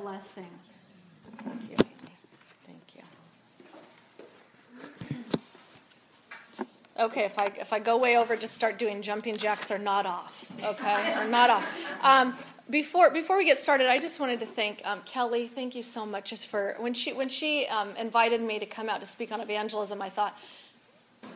blessing. Thank you. Thank you. Okay, if I if I go way over, just start doing jumping jacks or not off. Okay, or not off. Um, before before we get started, I just wanted to thank um, Kelly. Thank you so much just for when she when she um, invited me to come out to speak on evangelism. I thought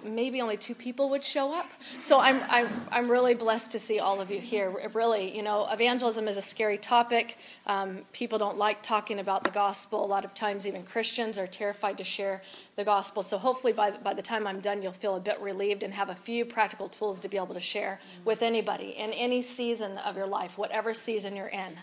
maybe only two people would show up. So I'm, I'm, I'm really blessed to see all of you here. Really, you know, evangelism is a scary topic. Um, people don't like talking about the gospel. A lot of times, even Christians are terrified to share the gospel. So hopefully, by, by the time I'm done, you'll feel a bit relieved and have a few practical tools to be able to share with anybody in any season of your life, whatever season you're in.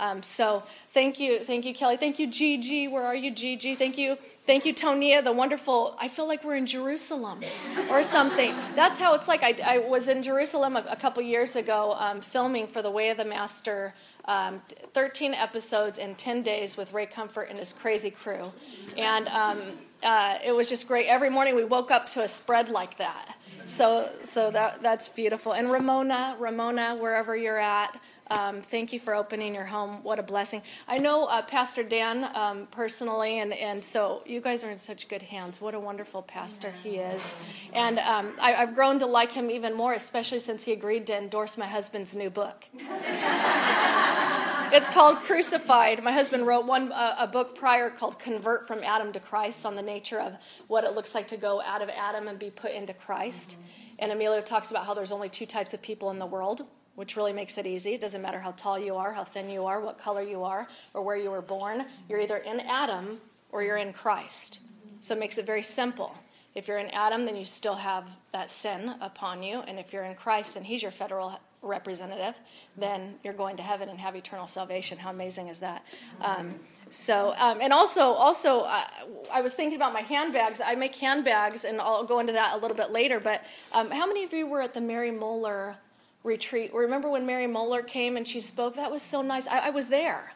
Um, so thank you, thank you, Kelly. Thank you, Gigi. Where are you, Gigi? Thank you, thank you, Tonia. The wonderful. I feel like we're in Jerusalem or something. That's how it's like. I, I was in Jerusalem a, a couple years ago, um, filming for the Way of the Master. Um, 13 episodes in 10 days with Ray Comfort and his crazy crew. And um, uh, it was just great. Every morning we woke up to a spread like that. So, so that, that's beautiful. And Ramona, Ramona, wherever you're at, um, thank you for opening your home. What a blessing. I know uh, Pastor Dan um, personally, and, and so you guys are in such good hands. What a wonderful pastor he is. And um, I, have grown to like him even more, especially since he agreed to endorse my husband's new book. it's called Crucified. My husband wrote one uh, a book prior called Convert from Adam to Christ on the nature of what it looks like to go out of Adam and be put into Christ. And Emilio talks about how there's only two types of people in the world which really makes it easy. It doesn't matter how tall you are, how thin you are, what color you are, or where you were born. You're either in Adam or you're in Christ. So it makes it very simple. If you're in Adam, then you still have that sin upon you. And if you're in Christ and He's your federal representative, then you're going to heaven and have eternal salvation. How amazing is that? Um, so, um, and also, also, uh, I was thinking about my handbags. I make handbags, and I'll go into that a little bit later. But um, how many of you were at the Mary Moeller retreat. Remember when Mary Moeller came and she spoke? That was so nice. I, I was there.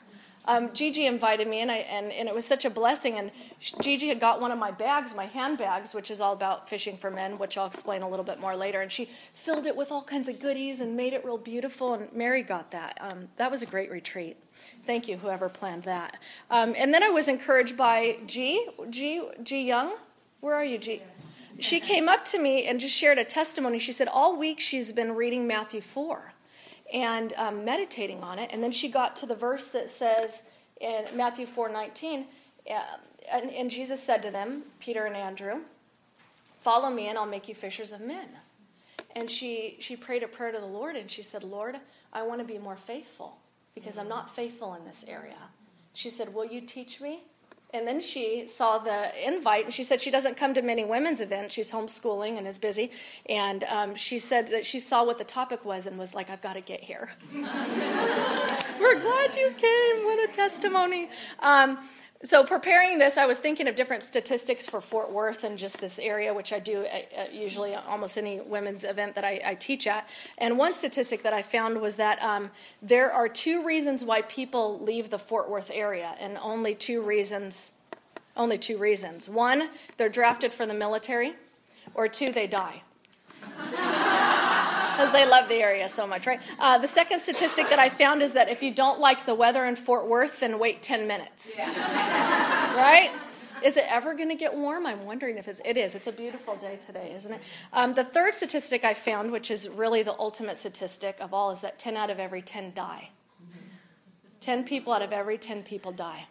Um, Gigi invited me, and, I, and, and it was such a blessing. And Gigi had got one of my bags, my handbags, which is all about fishing for men, which I'll explain a little bit more later. And she filled it with all kinds of goodies and made it real beautiful. And Mary got that. Um, that was a great retreat. Thank you, whoever planned that. Um, and then I was encouraged by G, G, G Young. Where are you, G? she came up to me and just shared a testimony. She said all week she's been reading Matthew 4 and um, meditating on it. And then she got to the verse that says in Matthew 4 19, uh, and, and Jesus said to them, Peter and Andrew, Follow me and I'll make you fishers of men. And she, she prayed a prayer to the Lord and she said, Lord, I want to be more faithful because I'm not faithful in this area. She said, Will you teach me? And then she saw the invite, and she said she doesn't come to many women's events. She's homeschooling and is busy. And um, she said that she saw what the topic was and was like, I've got to get here. We're glad you came. What a testimony. Um, so preparing this i was thinking of different statistics for fort worth and just this area which i do at, usually almost any women's event that I, I, teach at. And one statistic that i found was that um, there are two reasons why people leave the fort worth area and only two reasons only two reasons. One they're drafted for the military or two they die because they love the area so much, right? Uh, the second statistic that I found is that if you don't like the weather in Fort Worth, then wait 10 minutes. Yeah. right? Is it ever going to get warm? I'm wondering if it's, it is. It's a beautiful day today, isn't it? Um, the third statistic I found, which is really the ultimate statistic of all, is that 10 out of every 10 die. 10 people out of every 10 people die,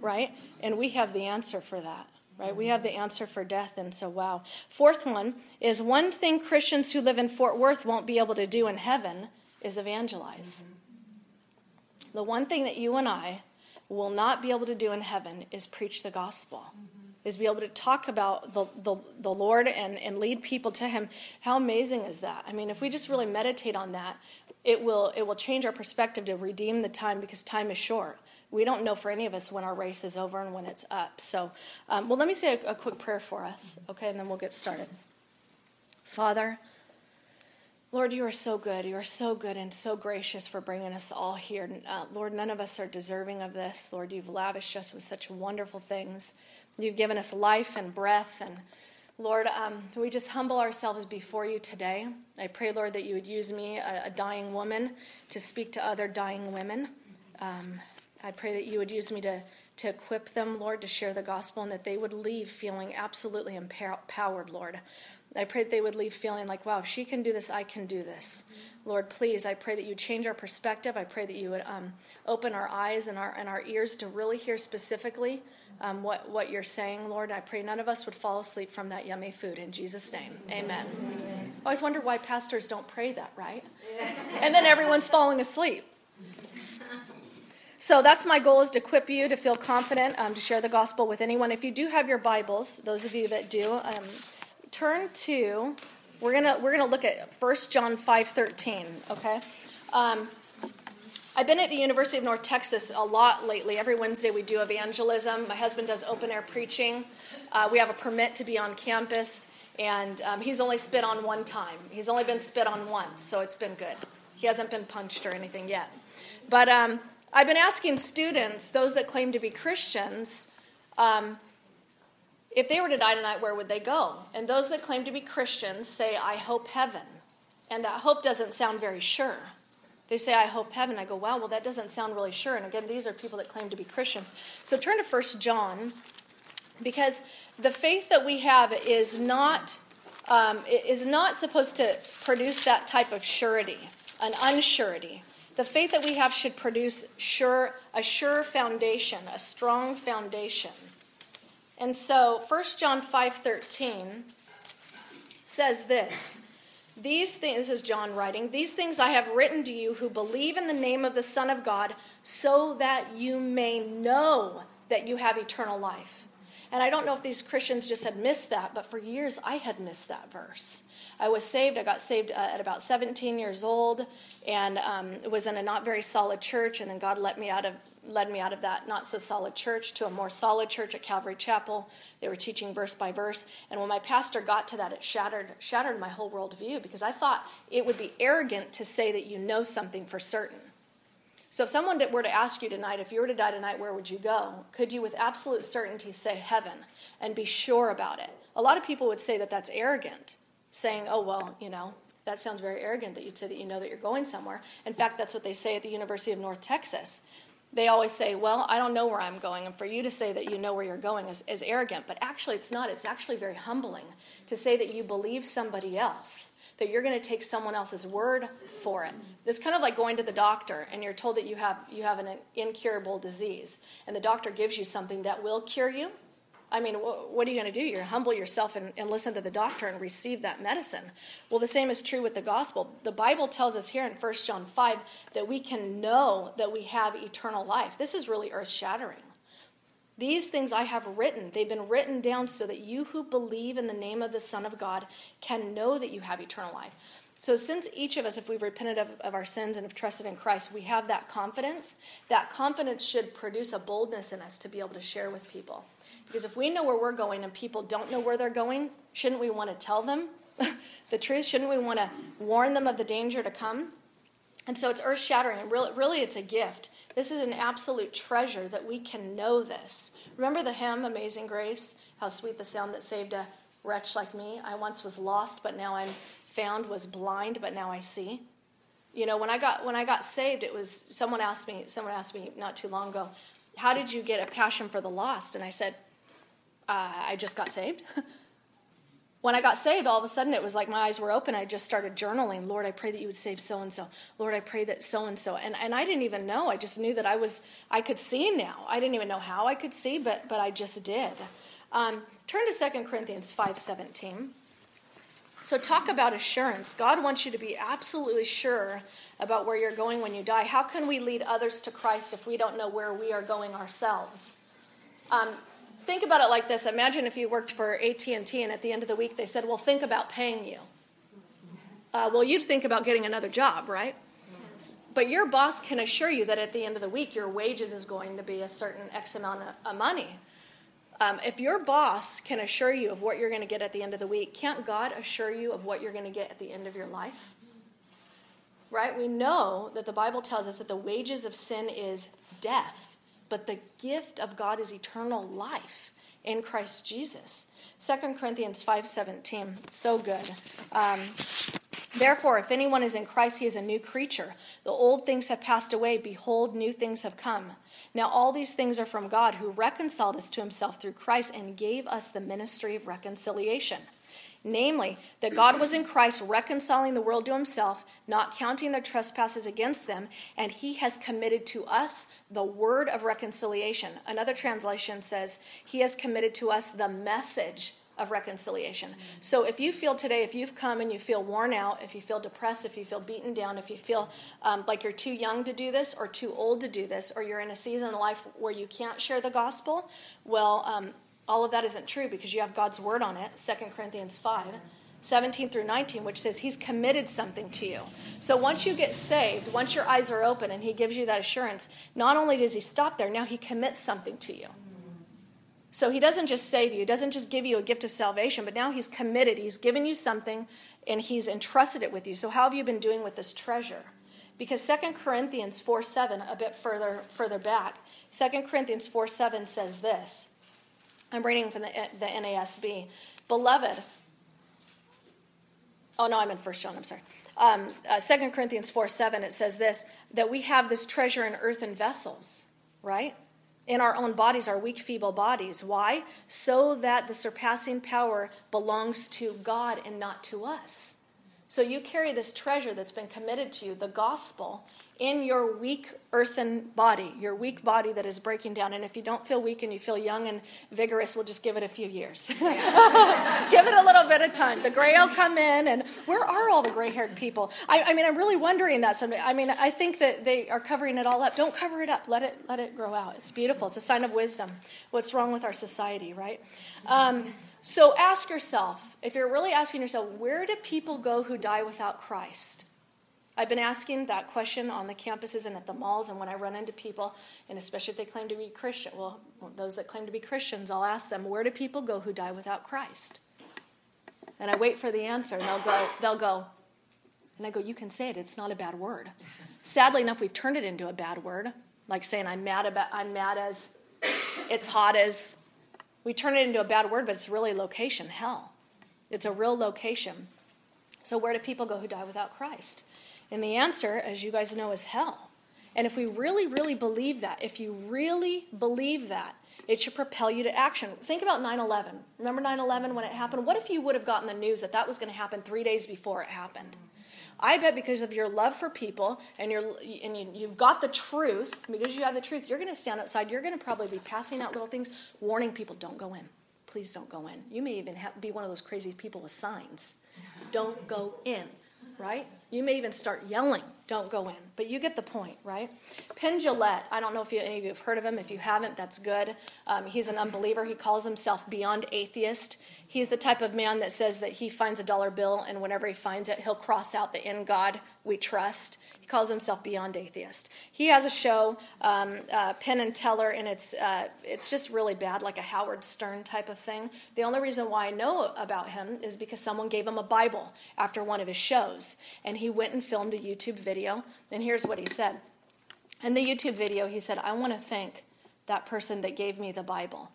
right? And we have the answer for that right? We have the answer for death, and so wow. Fourth one is one thing Christians who live in Fort Worth won't be able to do in heaven is evangelize. Mm-hmm. The one thing that you and I will not be able to do in heaven is preach the gospel. Mm-hmm. Is be able to talk about the, the, the Lord and, and lead people to Him. How amazing is that? I mean, if we just really meditate on that, it will, it will change our perspective to redeem the time because time is short we don't know for any of us when our race is over and when it's up. So, um, well, let me say a, a quick prayer for us, okay, and then we'll get started. Father, Lord, you are so good. You are so good and so gracious for bringing us all here. Uh, Lord, none of us are deserving of this. Lord, you've lavished us with such wonderful things. You've given us life and breath. And Lord, um, we just humble ourselves before you today. I pray, Lord, that you would use me, a, a dying woman, to speak to other dying women. Um, I pray that you would use me to, to equip them, Lord, to share the gospel and that they would leave feeling absolutely empowered, Lord. I pray that they would leave feeling like, wow, if she can do this, I can do this. Lord, please, I pray that you change our perspective. I pray that you would um, open our eyes and our, and our ears to really hear specifically um, what, what you're saying, Lord. I pray none of us would fall asleep from that yummy food. In Jesus' name, amen. amen. I always wonder why pastors don't pray that, right? And then everyone's falling asleep. So that's my goal is to equip you to feel confident um, to share the gospel with anyone. If you do have your Bibles, those of you that do, um, turn to we're gonna we're gonna look at 1 John five thirteen. Okay. Um, I've been at the University of North Texas a lot lately. Every Wednesday we do evangelism. My husband does open air preaching. Uh, we have a permit to be on campus, and um, he's only spit on one time. He's only been spit on once, so it's been good. He hasn't been punched or anything yet. But um, I've been asking students, those that claim to be Christians, um, if they were to die tonight, where would they go? And those that claim to be Christians say, I hope heaven. And that hope doesn't sound very sure. They say, I hope heaven. I go, wow, well, that doesn't sound really sure. And again, these are people that claim to be Christians. So turn to First John, because the faith that we have is not, um, is not supposed to produce that type of surety, an unsurety. The faith that we have should produce sure, a sure foundation, a strong foundation. And so 1 John 5:13 says this. These things, this is John writing, these things I have written to you who believe in the name of the Son of God, so that you may know that you have eternal life. And I don't know if these Christians just had missed that, but for years I had missed that verse. I was saved. I got saved uh, at about 17 years old, and um, was in a not very solid church. And then God let me out of led me out of that not so solid church to a more solid church at Calvary Chapel. They were teaching verse by verse, and when my pastor got to that, it shattered shattered my whole worldview because I thought it would be arrogant to say that you know something for certain. So if someone were to ask you tonight, if you were to die tonight, where would you go? Could you with absolute certainty say heaven and be sure about it? A lot of people would say that that's arrogant saying, oh, well, you know, that sounds very arrogant that you'd say that you know that you're going somewhere. In fact, that's what they say at the University of North Texas. They always say, well, I don't know where I'm going. And for you to say that you know where you're going is, is arrogant. But actually, it's not. It's actually very humbling to say that you believe somebody else, that you're going to take someone else's word for it. It's kind of like going to the doctor and you're told that you have, you have an incurable disease. And the doctor gives you something that will cure you I mean, what are you going to do? You're humble yourself and, and, listen to the doctor and receive that medicine. Well, the same is true with the gospel. The Bible tells us here in 1 John 5 that we can know that we have eternal life. This is really earth shattering. These things I have written, they've been written down so that you who believe in the name of the Son of God can know that you have eternal life. So, since each of us, if we've repented of, of our sins and have trusted in Christ, we have that confidence, that confidence should produce a boldness in us to be able to share with people. Because if we know where we're going and people don't know where they're going, shouldn't we want to tell them the truth? Shouldn't we want to warn them of the danger to come? And so it's earth shattering, and really, really, it's a gift. This is an absolute treasure that we can know this. Remember the hymn, Amazing Grace? How sweet the sound that saved a wretch like me. I once was lost, but now I'm found, was blind, but now I see. You know, when I got when I got saved, it was someone asked me, someone asked me not too long ago, how did you get a passion for the lost? And I said, uh, I just got saved. when I got saved, all of a sudden it was like my eyes were open. I just started journaling. Lord, I pray that you would save so and so. Lord, I pray that so and so. And and I didn't even know. I just knew that I was I could see now. I didn't even know how I could see, but but I just did. Um, turn to 2 Corinthians five seventeen. So talk about assurance. God wants you to be absolutely sure about where you're going when you die. How can we lead others to Christ if we don't know where we are going ourselves? Um, think about it like this. Imagine if you worked for at&t and at the end of the week they said well think about paying you. Uh, well you'd think about getting another job right? But your boss can assure you that at the end of the week your wages is going to be a certain x amount of money. Um, if your boss can assure you of what you're going to get at the end of the week can't god assure you of what you're going to get at the end of your life? Right? We know that the bible tells us that the wages of sin is death but the gift of God is eternal life in Christ Jesus. 2 Corinthians 5:17, so good. Um, Therefore, if anyone is in Christ, he is a new creature. The old things have passed away; behold, new things have come. Now, all these things are from God who reconciled us to himself through Christ and gave us the ministry of reconciliation. Namely, that God was in Christ reconciling the world to himself, not counting their trespasses against them, and he has committed to us the word of reconciliation. Another translation says, He has committed to us the message of reconciliation. So if you feel today, if you've come and you feel worn out, if you feel depressed, if you feel beaten down, if you feel um, like you're too young to do this or too old to do this, or you're in a season in life where you can't share the gospel, well, um, all of that isn't true because you have God's word on it, 2 Corinthians 5. 17 through 19, which says he's committed something to you. So once you get saved, once your eyes are open and he gives you that assurance, not only does he stop there, now he commits something to you. So he doesn't just save you, doesn't just give you a gift of salvation, but now he's committed. He's given you something and he's entrusted it with you. So how have you been doing with this treasure? Because 2 Corinthians 4 7, a bit further further back, 2 Corinthians 4 7 says this. I'm reading from the, the NASB. Beloved, oh no, I'm in First John, I'm sorry. Um, uh, 2 Corinthians 4 7, it says this that we have this treasure in earthen vessels, right? in our own bodies, our weak, feeble bodies. Why? So that the surpassing power belongs to God and not to us. So you carry this treasure that's been committed to you, the gospel, in your weak earthen body, your weak body that is breaking down. And if you don't feel weak and you feel young and vigorous, we'll just give it a few years. give it a little bit of time. The gray will come in, and where are all the gray haired people? I, I, mean, I'm really wondering that someday. I mean, I think that they are covering it all up. Don't cover it up. Let it let it grow out. It's beautiful. It's a sign of wisdom. What's wrong with our society, right? Um, so ask yourself, if you're really asking yourself, where do people go who die without Christ? I've been asking that question on the campuses and at the malls, and when I run into people, and especially if they claim to be Christian, well, those that claim to be Christians, I'll ask them, where do people go who die without Christ? And I wait for the answer, and they'll go, they'll go, and I go, you can say it, it's not a bad word. Sadly enough, we've turned it into a bad word, like saying I'm mad about, I'm mad as, it's hot as. We turn it into a bad word, but it's really location, hell. It's a real location. So where do people go who die without Christ? And the answer, as you guys know, is hell. And if we really, really believe that, if you really believe that, it should propel you to action. Think about 9 11. Remember 9 11 when it happened? What if you would have gotten the news that that was going to happen three days before it happened? I bet because of your love for people and, and you, you've got the truth, because you have the truth, you're going to stand outside. You're going to probably be passing out little things, warning people don't go in. Please don't go in. You may even have, be one of those crazy people with signs. Don't go in, right? You may even start yelling, don't go in. But you get the point, right? Penn I don't know if you, any of you have heard of him. If you haven't, that's good. Um, he's an unbeliever. He calls himself beyond atheist. He's the type of man that says that he finds a dollar bill, and whenever he finds it, he'll cross out the in God we trust. He calls himself Beyond Atheist. He has a show, um, uh, Penn and Teller, and it's uh, it's just really bad, like a Howard Stern type of thing. The only reason why I know about him is because someone gave him a Bible after one of his shows, and he went and filmed a YouTube video. And here's what he said. In the YouTube video, he said, "I want to thank that person that gave me the Bible."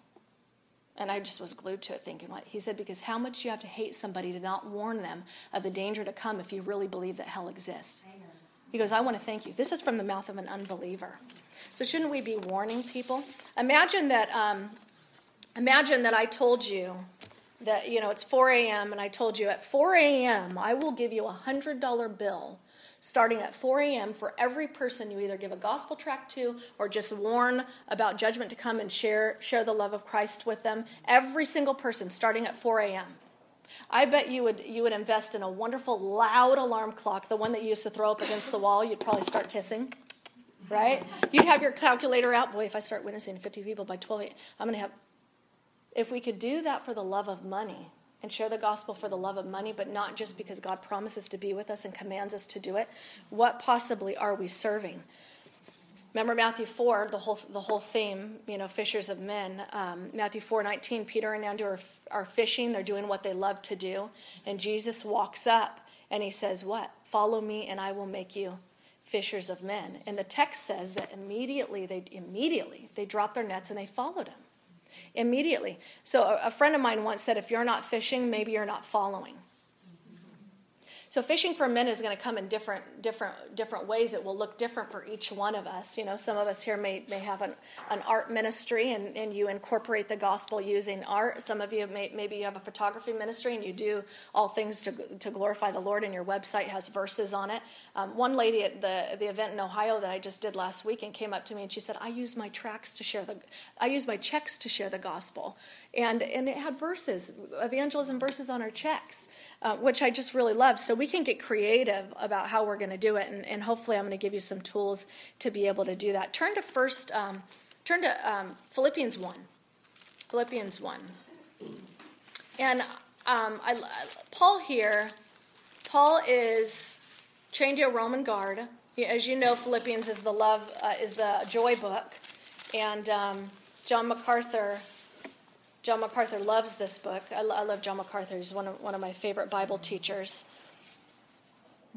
And I just was glued to it thinking, what? He said, because how much you have to hate somebody to not warn them of the danger to come if you really believe that hell exists. Amen. He goes, I want to thank you. This is from the mouth of an unbeliever. So shouldn't we be warning people? Imagine that. Um, imagine that I told you that you know it's 4 a.m. and I told you at 4 a.m. I will give you a hundred dollar bill starting at 4 a.m. for every person you either give a gospel tract to or just warn about judgment to come and share share the love of Christ with them. Every single person starting at 4 a.m. I bet you would you would invest in a wonderful loud alarm clock, the one that you used to throw up against the wall. You'd probably start kissing, right? You'd have your calculator out. Boy, if I start witnessing 50 people by 12, I'm going to have. If we could do that for the love of money and share the gospel for the love of money, but not just because God promises to be with us and commands us to do it, what possibly are we serving? Remember Matthew 4, the whole, the whole theme, you know, fishers of men. Um, Matthew 4 19, Peter and Andrew are, are fishing. They're doing what they love to do. And Jesus walks up and he says, What? Follow me and I will make you fishers of men. And the text says that immediately they immediately they dropped their nets and they followed him. Immediately. So a, a friend of mine once said, if you're not fishing, maybe you're not following. So fishing for men is going to come in different different different ways. It will look different for each one of us. You know, some of us here may, may have an, an art ministry and, and you incorporate the gospel using art. Some of you may, maybe you have a photography ministry and you do all things to, to glorify the Lord and your website has verses on it. Um, one lady at the the event in Ohio that I just did last week and came up to me and she said, "I use my tracks to share the I use my checks to share the gospel." And and it had verses, evangelism verses on our checks uh, which I just really love. So we can get creative about how we're going to do it, and, and, hopefully, I'm going to give you some tools to be able to do that. Turn to first, um, turn to um, Philippians one. Philippians one, and um, I, Paul here. Paul is trained to a Roman guard. As you know, Philippians is the love uh, is the joy book, and um, John MacArthur John MacArthur loves this book. I, I love John MacArthur. He's one of, one of my favorite Bible teachers.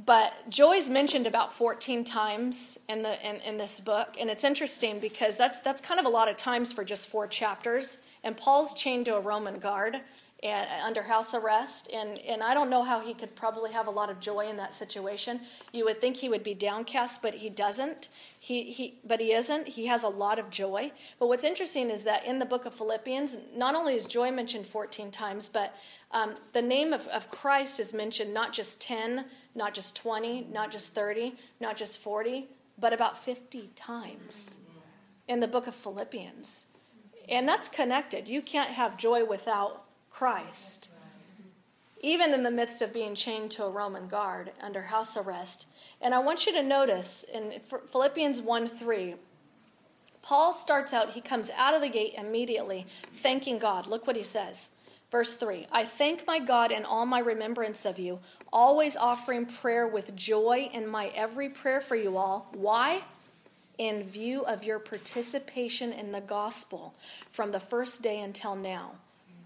But joy is mentioned about 14 times in, the, in, in this book. And it's interesting because that's, that's kind of a lot of times for just four chapters. And Paul's chained to a Roman guard and under house arrest and, and i don't know how he could probably have a lot of joy in that situation. You would think he would be downcast but he doesn't. He, he but he isn't. He has a lot of joy. But what's interesting is that in the book of philippians not only is joy mentioned 14 times but um, the name of, of christ is mentioned not just 10 not just 20 not just 30 not just 40 but about 50 times in the book of philippians. And that's connected. You can't have joy without Christ. Even in the midst of being chained to a Roman guard under house arrest. And I want you to notice in Philippians 1 3, Paul starts out, he comes out of the gate immediately thanking God. Look what he says. Verse 3 I thank my God in all my remembrance of you, always offering prayer with joy in my every prayer for you all. Why? In view of your participation in the gospel from the first day until now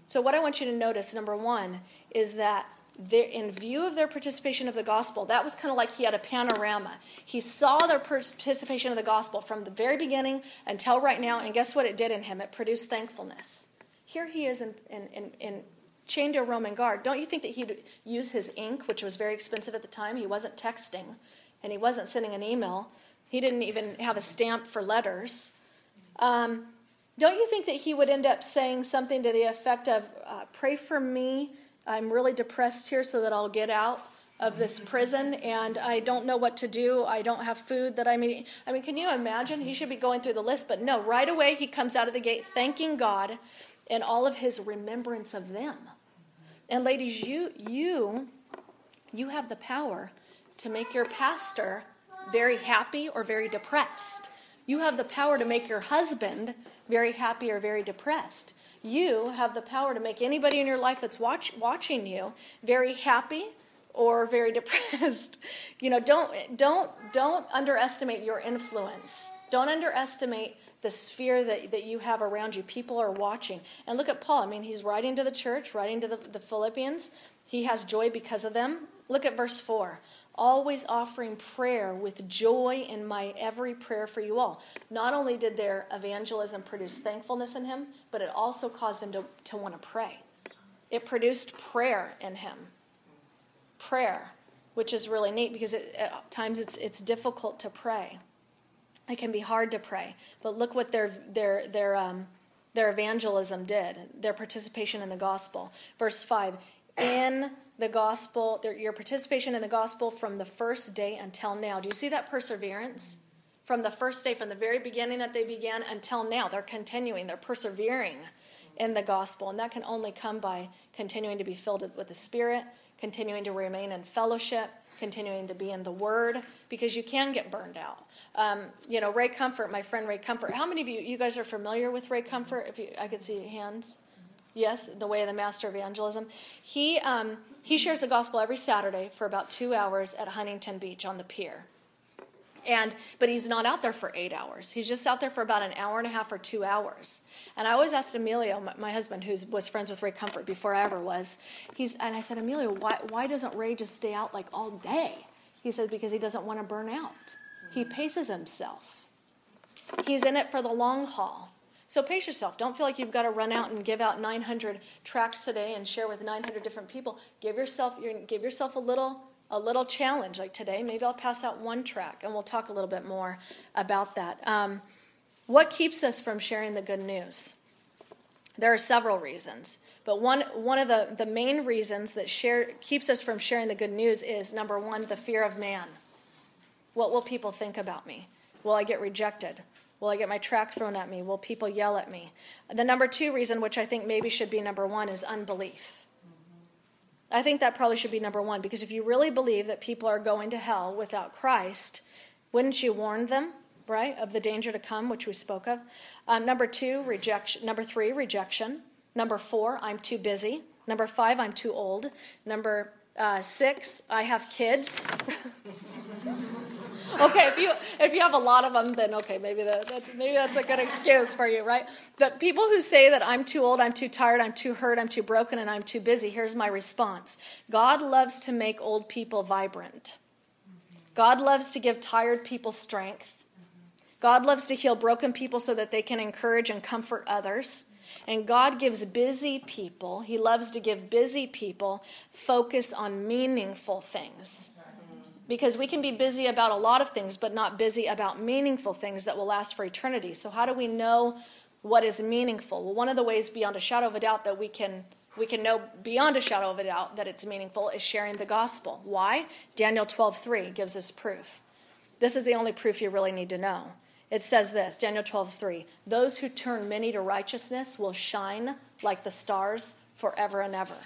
so, what I want you to notice, number one, is that in view of their participation of the gospel, that was kind of like he had a panorama. He saw their participation of the gospel from the very beginning until right now, and guess what it did in him? It produced thankfulness. Here he is in, in, in, in chained to a Roman guard. Don't you think that he'd use his ink, which was very expensive at the time? He wasn't texting, and he wasn't sending an email. He didn't even have a stamp for letters. Um, don't you think that he would end up saying something to the effect of, uh, Pray for me. I'm really depressed here so that I'll get out of this prison and I don't know what to do. I don't have food that I'm eating. I mean, can you imagine? He should be going through the list, but no, right away he comes out of the gate thanking God and all of his remembrance of them. And ladies, you you you have the power to make your pastor very happy or very depressed. You have the power to make your husband very happy or very depressed. You have the power to make anybody in your life that's watch, watching you very happy or very depressed. you know, don't don't don't underestimate your influence. Don't underestimate the sphere that, that you have around you. People are watching. And look at Paul. I mean, he's writing to the church, writing to the, the Philippians. He has joy because of them. Look at verse 4 always offering prayer with joy in my every prayer for you all. Not only did their evangelism produce thankfulness in him, but it also caused him to, to want to pray. It produced prayer in him. Prayer, which is really neat because it, at times it's, it's difficult to pray. It can be hard to pray. But look what their, their, their, um, their evangelism did, their participation in the gospel. Verse 5 In the gospel, your participation in the gospel from the first day until now. Do you see that perseverance? From the first day, from the very beginning that they began until now, they're continuing, they're persevering in the gospel. And that can only come by continuing to be filled with the Spirit, continuing to remain in fellowship, continuing to be in the Word, because you can get burned out. Um, you know, Ray Comfort, my friend Ray Comfort. How many of you, you guys are familiar with Ray Comfort? If you, I could see hands. Yes, the way of the master evangelism. He um, he shares the gospel every Saturday for about two hours at Huntington Beach on the pier. And but he's not out there for eight hours. He's just out there for about an hour and a half or two hours. And I always asked Emilio, my, my husband, who was friends with Ray Comfort before I ever was, he's and I said, Emilio, why why doesn't Ray just stay out like all day? He said because he doesn't want to burn out. He paces himself. He's in it for the long haul. So pace yourself. Don't feel like you've got to run out and give out 900 tracks today and share with 900 different people. Give yourself give yourself a little a little challenge. Like today, maybe I'll pass out one track, and we'll talk a little bit more about that. Um, what keeps us from sharing the good news? There are several reasons. But one, one of the, the main reasons that share, keeps us from sharing the good news is number one, the fear of man. What will people think about me? Will I get rejected? Will I get my track thrown at me? Will people yell at me? The number two reason, which I think maybe should be number one, is unbelief. I think that probably should be number one because if you really believe that people are going to hell without Christ, wouldn't you warn them, right, of the danger to come, which we spoke of? Um, number two, rejection. Number three, rejection. Number four, I'm too busy. Number five, I'm too old. Number uh, six, I have kids. okay, if you if you have a lot of them, then okay, maybe that, that's maybe that's a good excuse for you, right? But people who say that I'm too old, I'm too tired, I'm too hurt, I'm too broken, and I'm too busy, here's my response: God loves to make old people vibrant. God loves to give tired people strength. God loves to heal broken people so that they can encourage and comfort others. And God gives busy people, He loves to give busy people focus on meaningful things. Because we can be busy about a lot of things, but not busy about meaningful things that will last for eternity. So, how do we know what is meaningful? Well, one of the ways beyond a shadow of a doubt that we can we can know beyond a shadow of a doubt that it's meaningful is sharing the gospel. Why? Daniel 12:3 gives us proof. This is the only proof you really need to know. It says this, Daniel 12:3, "Those who turn many to righteousness will shine like the stars forever and ever."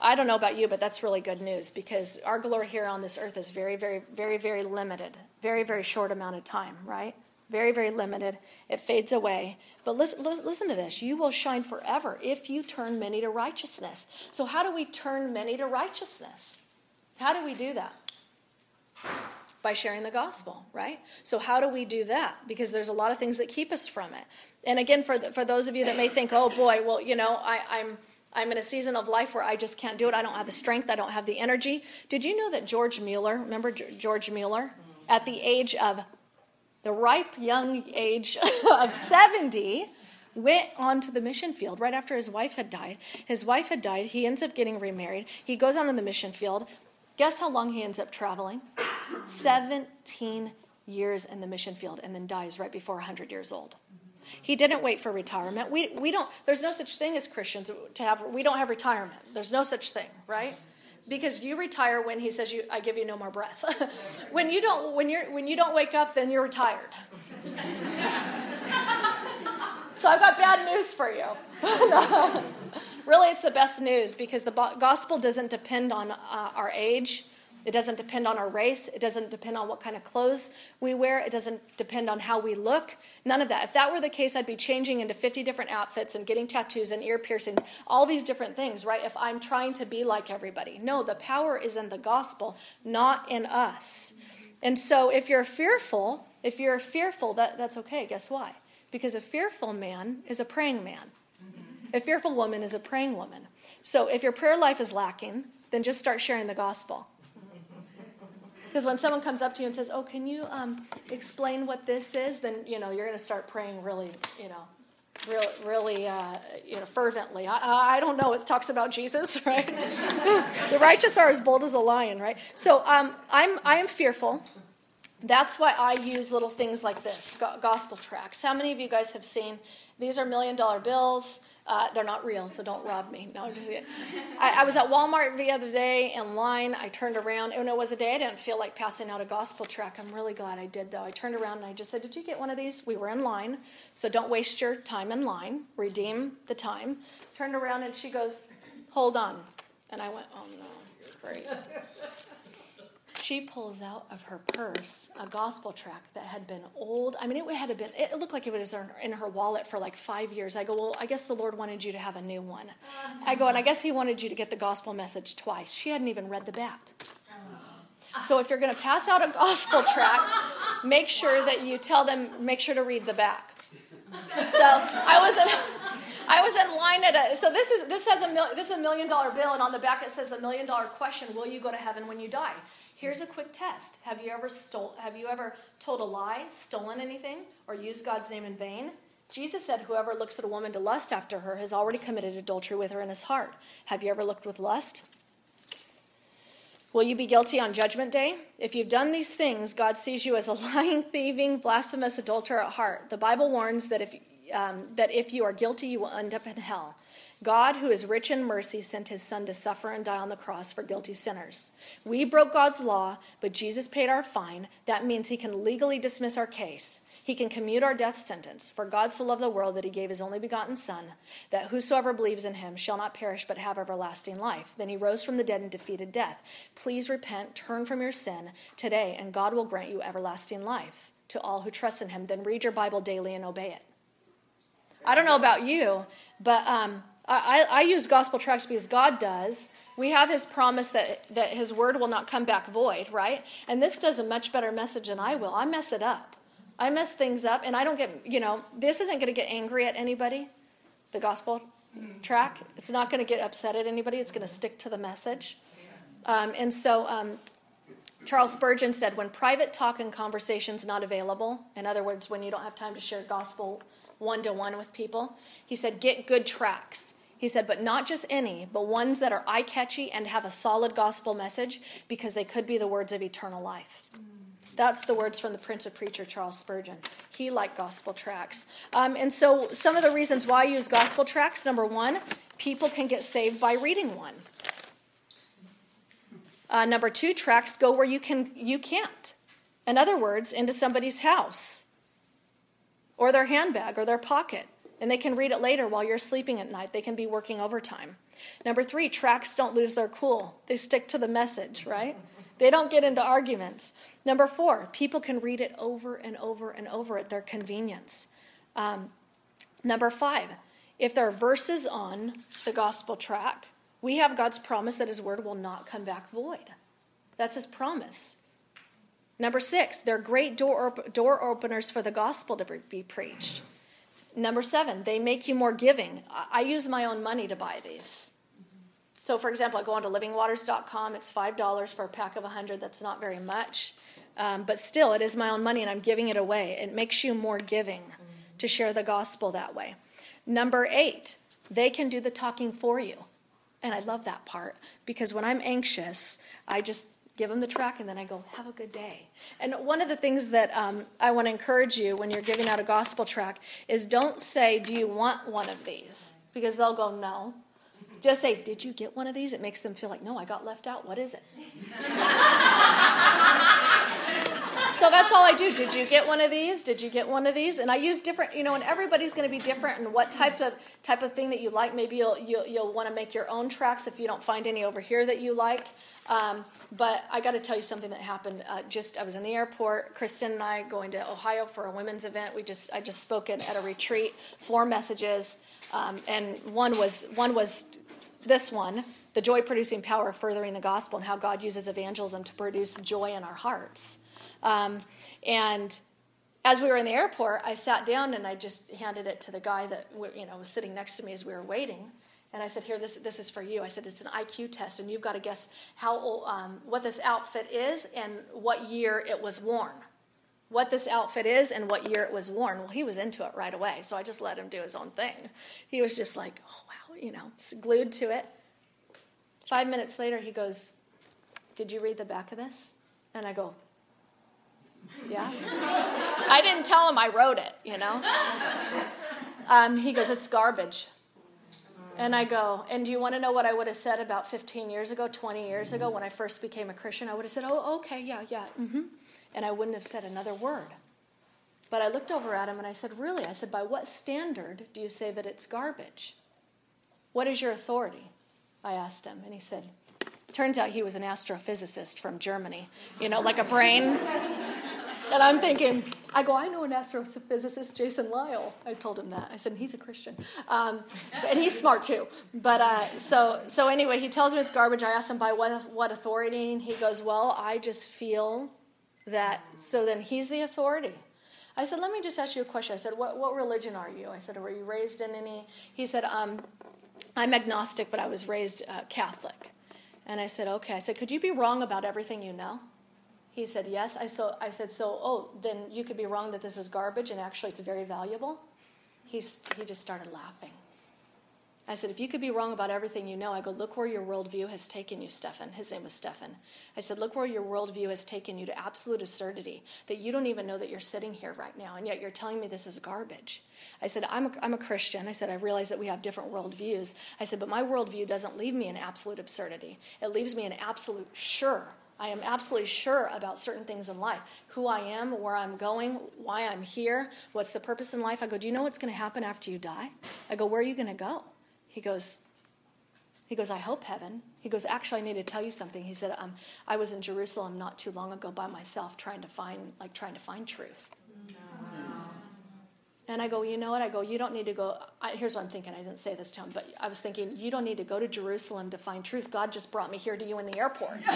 I don't know about you, but that's really good news because our glory here on this earth is very, very, very, very limited. Very, very short amount of time, right? Very, very limited. It fades away. But listen, listen to this. You will shine forever if you turn many to righteousness. So, how do we turn many to righteousness? How do we do that? by sharing the gospel, right? So, how do we do that? Because there's a lot of things that keep us from it. And again, for, the, for those of you that may think, oh boy, well, you know, I, I'm. I'm in a season of life where I just can't do it. I don't have the strength. I don't have the energy. Did you know that George Mueller, remember George Mueller, mm-hmm. at the age of the ripe young age of 70, went onto the mission field right after his wife had died. His wife had died. He ends up getting remarried. He goes on to the mission field. Guess how long he ends up traveling? 17 years in the mission field and then dies right before 100 years old. He didn't wait for retirement. We, we don't, there's no such thing as Christians to have, we don't have retirement. There's no such thing, right? Because you retire when he says, you, I give you no more breath. when, you don't, when, you're, when you don't wake up, then you're retired. so I've got bad news for you. really, it's the best news because the gospel doesn't depend on uh, our age. It doesn't depend on our race. It doesn't depend on what kind of clothes we wear. It doesn't depend on how we look. None of that. If that were the case, I'd be changing into 50 different outfits and getting tattoos and ear piercings, all these different things, right? If I'm trying to be like everybody. No, the power is in the gospel, not in us. And so if you're fearful, if you're fearful, that, that's okay. Guess why? Because a fearful man is a praying man. A fearful woman is a praying woman. So if your prayer life is lacking, then just start sharing the gospel. Because when someone comes up to you and says, "Oh, can you um, explain what this is?" then you know you're going to start praying really, you know, really, really, uh, you know, fervently. I, I don't know. It talks about Jesus, right? the righteous are as bold as a lion, right? So um, I'm I am fearful. That's why I use little things like this, gospel tracts. How many of you guys have seen? These are million dollar bills. Uh, they're not real, so don't rob me. No, I, I, was at Walmart the other day in line. I turned around, and it was a day I didn't feel like passing out a gospel tract. I'm really glad I did, though. I turned around and I just said, Did you get one of these? We were in line, so don't waste your time in line. Redeem the time. Turned around, and she goes, Hold on. And I went, Oh no, great she pulls out of her purse a gospel tract that had been old. I mean, it had been, it looked like it was in her wallet for like five years. I go, well, I guess the Lord wanted you to have a new one. I go, and I guess He wanted you to get the gospel message twice. She hadn't even read the back. So if you're going to pass out a gospel tract, make sure that you tell them, make sure to read the back. So I was in. I was in line at a so this is this has a mil, this is a million dollar bill and on the back it says the million dollar question will you go to heaven when you die Here's a quick test. Have you ever stole have you ever told a lie, stolen anything, or used God's name in vain? Jesus said, Whoever looks at a woman to lust after her has already committed adultery with her in his heart. Have you ever looked with lust? Will you be guilty on Judgment Day? If you've done these things, God sees you as a lying, thieving, blasphemous adulterer at heart. The Bible warns that if, um, that if you are guilty, you will end up in hell. God, who is rich in mercy, sent his son to suffer and die on the cross for guilty sinners. We broke God's law, but Jesus paid our fine. That means he can legally dismiss our case. He can commute our death sentence. For God so loved the world that he gave his only begotten Son, that whosoever believes in him shall not perish but have everlasting life. Then he rose from the dead and defeated death. Please repent, turn from your sin today, and God will grant you everlasting life to all who trust in him. Then read your Bible daily and obey it. I don't know about you, but um, I, I use gospel tracts because God does. We have his promise that, that his word will not come back void, right? And this does a much better message than I will. I mess it up. I mess things up, and I don't get, you know, this isn't going to get angry at anybody, the gospel track. It's not going to get upset at anybody. It's going to stick to the message. Um, and so um, Charles Spurgeon said, when private talk and conversation is not available, in other words, when you don't have time to share gospel one to one with people, he said, get good tracks. He said, but not just any, but ones that are eye catchy and have a solid gospel message because they could be the words of eternal life. That's the words from the Prince of Preacher, Charles Spurgeon. He liked gospel tracts. Um, and so, some of the reasons why I use gospel tracts number one, people can get saved by reading one. Uh, number two, tracts go where you, can, you can't. In other words, into somebody's house or their handbag or their pocket. And they can read it later while you're sleeping at night. They can be working overtime. Number three, tracks don't lose their cool, they stick to the message, right? They don't get into arguments. Number four, people can read it over and over and over at their convenience. Um, number five, if there are verses on the gospel track, we have God's promise that his word will not come back void. That's his promise. Number six, they're great door, door openers for the gospel to be preached. Number seven, they make you more giving. I use my own money to buy these. So, for example, I go onto livingwaters.com. It's $5 for a pack of 100. That's not very much. Um, but still, it is my own money and I'm giving it away. It makes you more giving to share the gospel that way. Number eight, they can do the talking for you. And I love that part because when I'm anxious, I just give them the track and then I go, have a good day. And one of the things that um, I want to encourage you when you're giving out a gospel track is don't say, Do you want one of these? Because they'll go, No. Just say, Did you get one of these? It makes them feel like, No, I got left out. What is it? so that's all I do. Did you get one of these? Did you get one of these? And I use different, you know, and everybody's going to be different and what type of type of thing that you like. Maybe you'll you'll, you'll want to make your own tracks if you don't find any over here that you like. Um, but I got to tell you something that happened. Uh, just I was in the airport. Kristen and I going to Ohio for a women's event. We just I just spoke at a retreat. Four messages, um, and one was one was this one, the joy producing power of furthering the gospel and how God uses evangelism to produce joy in our hearts. Um, and as we were in the airport, I sat down and I just handed it to the guy that you know was sitting next to me as we were waiting. And I said, "Here, this this is for you." I said, "It's an IQ test, and you've got to guess how um, what this outfit is and what year it was worn." What this outfit is and what year it was worn. Well, he was into it right away, so I just let him do his own thing. He was just like, "Oh wow, you know, glued to it. Five minutes later, he goes, Did you read the back of this? And I go, Yeah. I didn't tell him I wrote it, you know. Um, he goes, It's garbage. And I go, And do you want to know what I would have said about 15 years ago, 20 years ago, when I first became a Christian? I would have said, Oh, okay, yeah, yeah, mm-hmm. And I wouldn't have said another word. But I looked over at him and I said, Really? I said, By what standard do you say that it's garbage? What is your authority? I asked him, and he said, Turns out he was an astrophysicist from Germany, you know, like a brain. And I'm thinking, I go, I know an astrophysicist, Jason Lisle. I told him that. I said, he's a Christian. Um, and he's smart too. But uh, so, so anyway, he tells me it's garbage. I asked him by what, what authority, and he goes, Well, I just feel that. So then he's the authority. I said, Let me just ask you a question. I said, What, what religion are you? I said, Were you raised in any? He said, um, I'm agnostic, but I was raised uh, Catholic. And I said, okay. I said, could you be wrong about everything you know? He said, yes. I, so, I said, so, oh, then you could be wrong that this is garbage and actually it's very valuable. He's, he just started laughing. I said, if you could be wrong about everything you know, I go, look where your worldview has taken you, Stefan. His name was Stefan. I said, look where your worldview has taken you to absolute absurdity, that you don't even know that you're sitting here right now, and yet you're telling me this is garbage. I said, I'm a, I'm a Christian. I said, I realize that we have different worldviews. I said, but my worldview doesn't leave me in absolute absurdity. It leaves me in absolute sure. I am absolutely sure about certain things in life who I am, where I'm going, why I'm here, what's the purpose in life. I go, Do you know what's going to happen after you die? I go, Where are you going to go? He goes, he goes, I hope heaven. He goes, actually, I need to tell you something. He said, um, I was in Jerusalem not too long ago by myself, trying to find, like, trying to find truth. And I go, you know what? I go, you don't need to go. I, here's what I'm thinking. I didn't say this to him, but I was thinking, you don't need to go to Jerusalem to find truth. God just brought me here to you in the airport. you could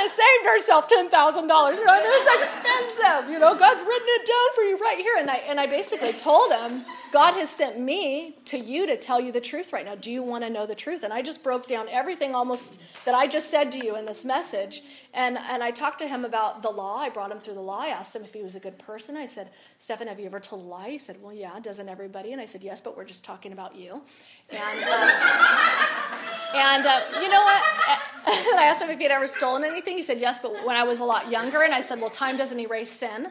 have saved yourself $10,000. You know, it's expensive. You know, God's written it down for you right here. And I, and I basically told him, God has sent me to you to tell you the truth right now. Do you want to know the truth? And I just broke down everything almost that I just said to you in this message. And, and I talked to him about the law. I brought him through the law. I asked him if he was a good person. I said, Stefan, have you ever told a lie? He said, Well, yeah, doesn't everybody? And I said, Yes, but we're just talking about you. And, uh, and uh, you know what? I asked him if he had ever stolen anything. He said, Yes, but when I was a lot younger. And I said, Well, time doesn't erase sin.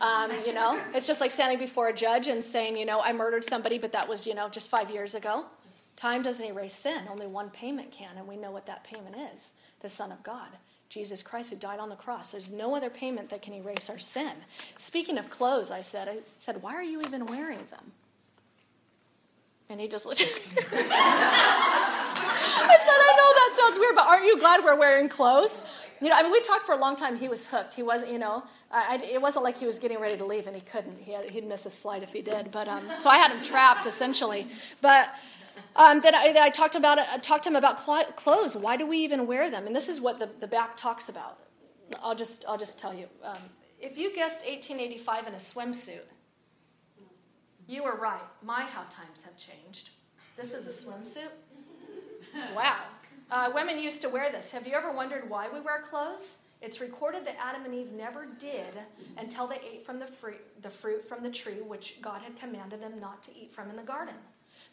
Um, you know, it's just like standing before a judge and saying, you know, I murdered somebody, but that was, you know, just five years ago. Time doesn't erase sin. Only one payment can, and we know what that payment is the Son of God. Jesus Christ who died on the cross. There's no other payment that can erase our sin. Speaking of clothes, I said, I said, why are you even wearing them? And he just looked at me. I said, I know that sounds weird, but aren't you glad we're wearing clothes? You know, I mean, we talked for a long time. He was hooked. He wasn't, you know, I, it wasn't like he was getting ready to leave and he couldn't. He he'd miss his flight if he did. But um, so I had him trapped essentially. But um, then I, I, talked about I talked to him about clothes. Why do we even wear them? And this is what the, the back talks about. I'll just I'll just tell you. Um, if you guessed 1885 in a swimsuit, you were right. My how times have changed. This is a swimsuit. Wow. Uh, women used to wear this. Have you ever wondered why we wear clothes? It's recorded that Adam and Eve never did until they ate from the fruit, the fruit from the tree which God had commanded them not to eat from in the garden.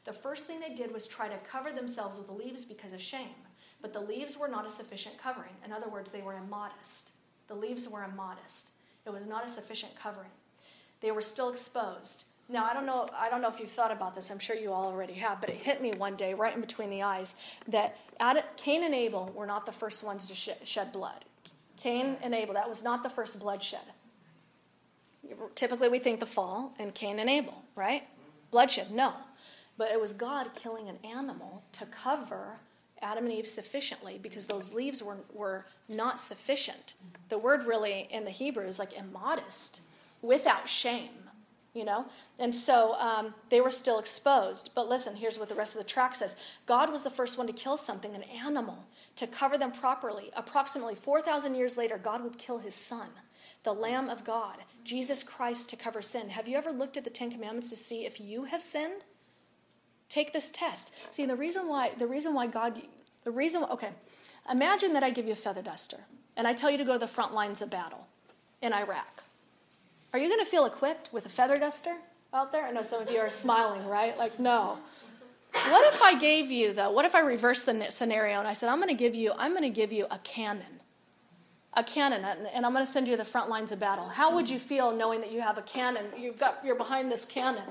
The first thing they did was try to cover themselves with the leaves because of shame. But the leaves were not a sufficient covering. In other words, they were immodest. The leaves were immodest. It was not a sufficient covering. They were still exposed. Now, I don't know I don't know if you've thought about this. I'm sure you all already have, but it hit me one day right in between the eyes that Cain and Abel were not the first ones to shed blood. Cain and Abel, that was not the first bloodshed. Typically, we think the fall and Cain and Abel, right? Bloodshed. No. But it was God killing an animal to cover Adam and Eve sufficiently because those leaves were, were not sufficient. The word really in the Hebrew is like immodest, without shame, you know? And so um, they were still exposed. But listen, here's what the rest of the track says God was the first one to kill something, an animal, to cover them properly. Approximately 4,000 years later, God would kill his son, the Lamb of God, Jesus Christ, to cover sin. Have you ever looked at the Ten Commandments to see if you have sinned? Take this test. See, the reason why the reason why God the reason okay, imagine that I give you a feather duster and I tell you to go to the front lines of battle in Iraq. Are you going to feel equipped with a feather duster out there? I know some of you are smiling, right? Like, no. What if I gave you though? What if I reversed the scenario and I said, I'm going to give you, I'm going to give you a cannon, a cannon, and I'm going to send you to the front lines of battle. How would you feel knowing that you have a cannon? You've got, you're behind this cannon.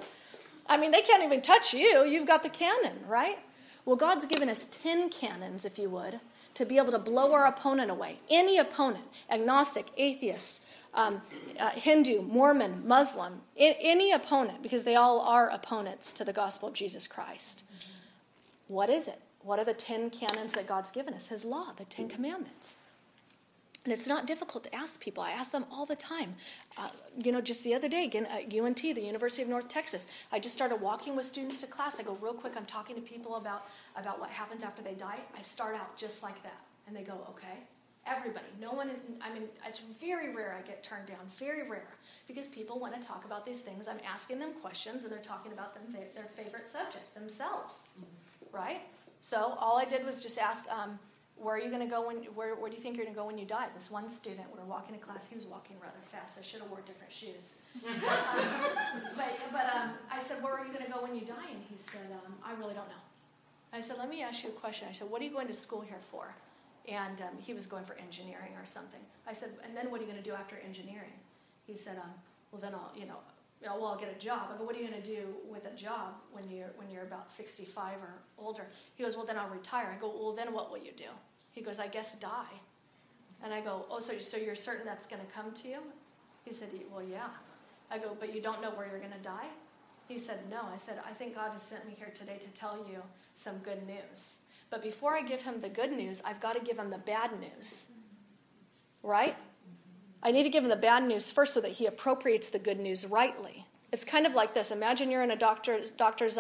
I mean, they can't even touch you. You've got the cannon, right? Well, God's given us 10 cannons, if you would, to be able to blow our opponent away. Any opponent, agnostic, atheist, um, uh, Hindu, Mormon, Muslim, I- any opponent, because they all are opponents to the gospel of Jesus Christ. What is it? What are the 10 cannons that God's given us? His law, the 10 commandments. And it's not difficult to ask people. I ask them all the time. Uh, you know, just the other day, again, at UNT, the University of North Texas, I just started walking with students to class. I go, real quick, I'm talking to people about, about what happens after they die. I start out just like that. And they go, okay. Everybody. No one, I mean, it's very rare I get turned down, very rare, because people want to talk about these things. I'm asking them questions and they're talking about them, their favorite subject, themselves, right? So all I did was just ask, um, where are you going to go when where, where do you think you're going to go when you die this one student we were walking to class he was walking rather fast i should have wore different shoes but, but um, i said where are you going to go when you die and he said, um, I really don't know. I said, let me ask you a question. I said, what are you going to school here for? And um, he was going for engineering or something. I said, and then what are you going to do after engineering? He said, um, well, then I'll, you know, you know, well, I'll get a job. I go, what are you going to do with a job when you're when you're about 65 or older? He goes, well, then I'll retire. I go, well, then what will you do? He goes, I guess die. And I go, oh, so so you're certain that's going to come to you? He said, well, yeah. I go, but you don't know where you're going to die? He said, no. I said, I think God has sent me here today to tell you some good news. But before I give him the good news, I've got to give him the bad news. Right? I need to give him the bad news first so that he appropriates the good news rightly. It's kind of like this. Imagine you're in a doctor's doctor's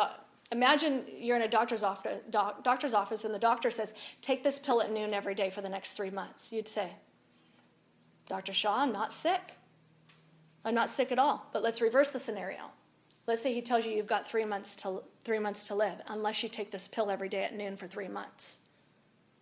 imagine you're in a doctor's office, doc, doctor's office and the doctor says, "Take this pill at noon every day for the next 3 months." You'd say, "Dr. Shaw, I'm not sick. I'm not sick at all." But let's reverse the scenario. Let's say he tells you you've got 3 months to 3 months to live unless you take this pill every day at noon for 3 months.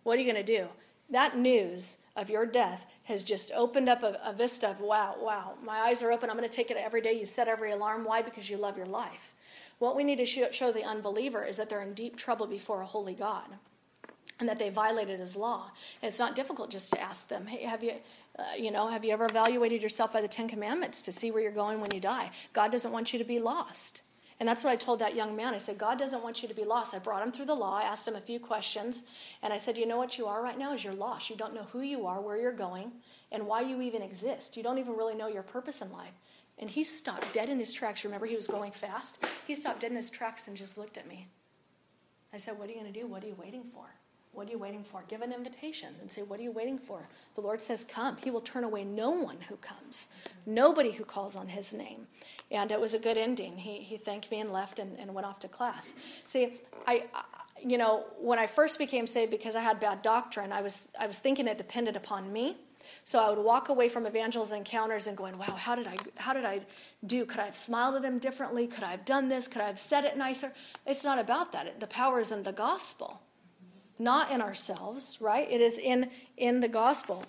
What are you going to do? That news of your death has just opened up a, a vista of wow, wow, my eyes are open. I'm going to take it every day. You set every alarm. Why? Because you love your life. What we need to show, show the unbeliever is that they're in deep trouble before a holy God and that they violated his law. And it's not difficult just to ask them, hey, have you, uh, you know, have you ever evaluated yourself by the Ten Commandments to see where you're going when you die? God doesn't want you to be lost. And that's what I told that young man. I said, God doesn't want you to be lost. I brought him through the law. I asked him a few questions. And I said, You know what you are right now is you're lost. You don't know who you are, where you're going, and why you even exist. You don't even really know your purpose in life. And he stopped dead in his tracks. Remember, he was going fast? He stopped dead in his tracks and just looked at me. I said, What are you going to do? What are you waiting for? What are you waiting for? Give an invitation and say, What are you waiting for? The Lord says, Come. He will turn away no one who comes, nobody who calls on his name. And it was a good ending. He, he thanked me and left and, and went off to class. See, I, I, you know, when I first became saved because I had bad doctrine, I was, I was thinking it depended upon me. So I would walk away from evangels encounters and going, wow, how did I how did I do? Could I have smiled at him differently? Could I have done this? Could I have said it nicer? It's not about that. The power is in the gospel not in ourselves, right? It is in, in the gospel,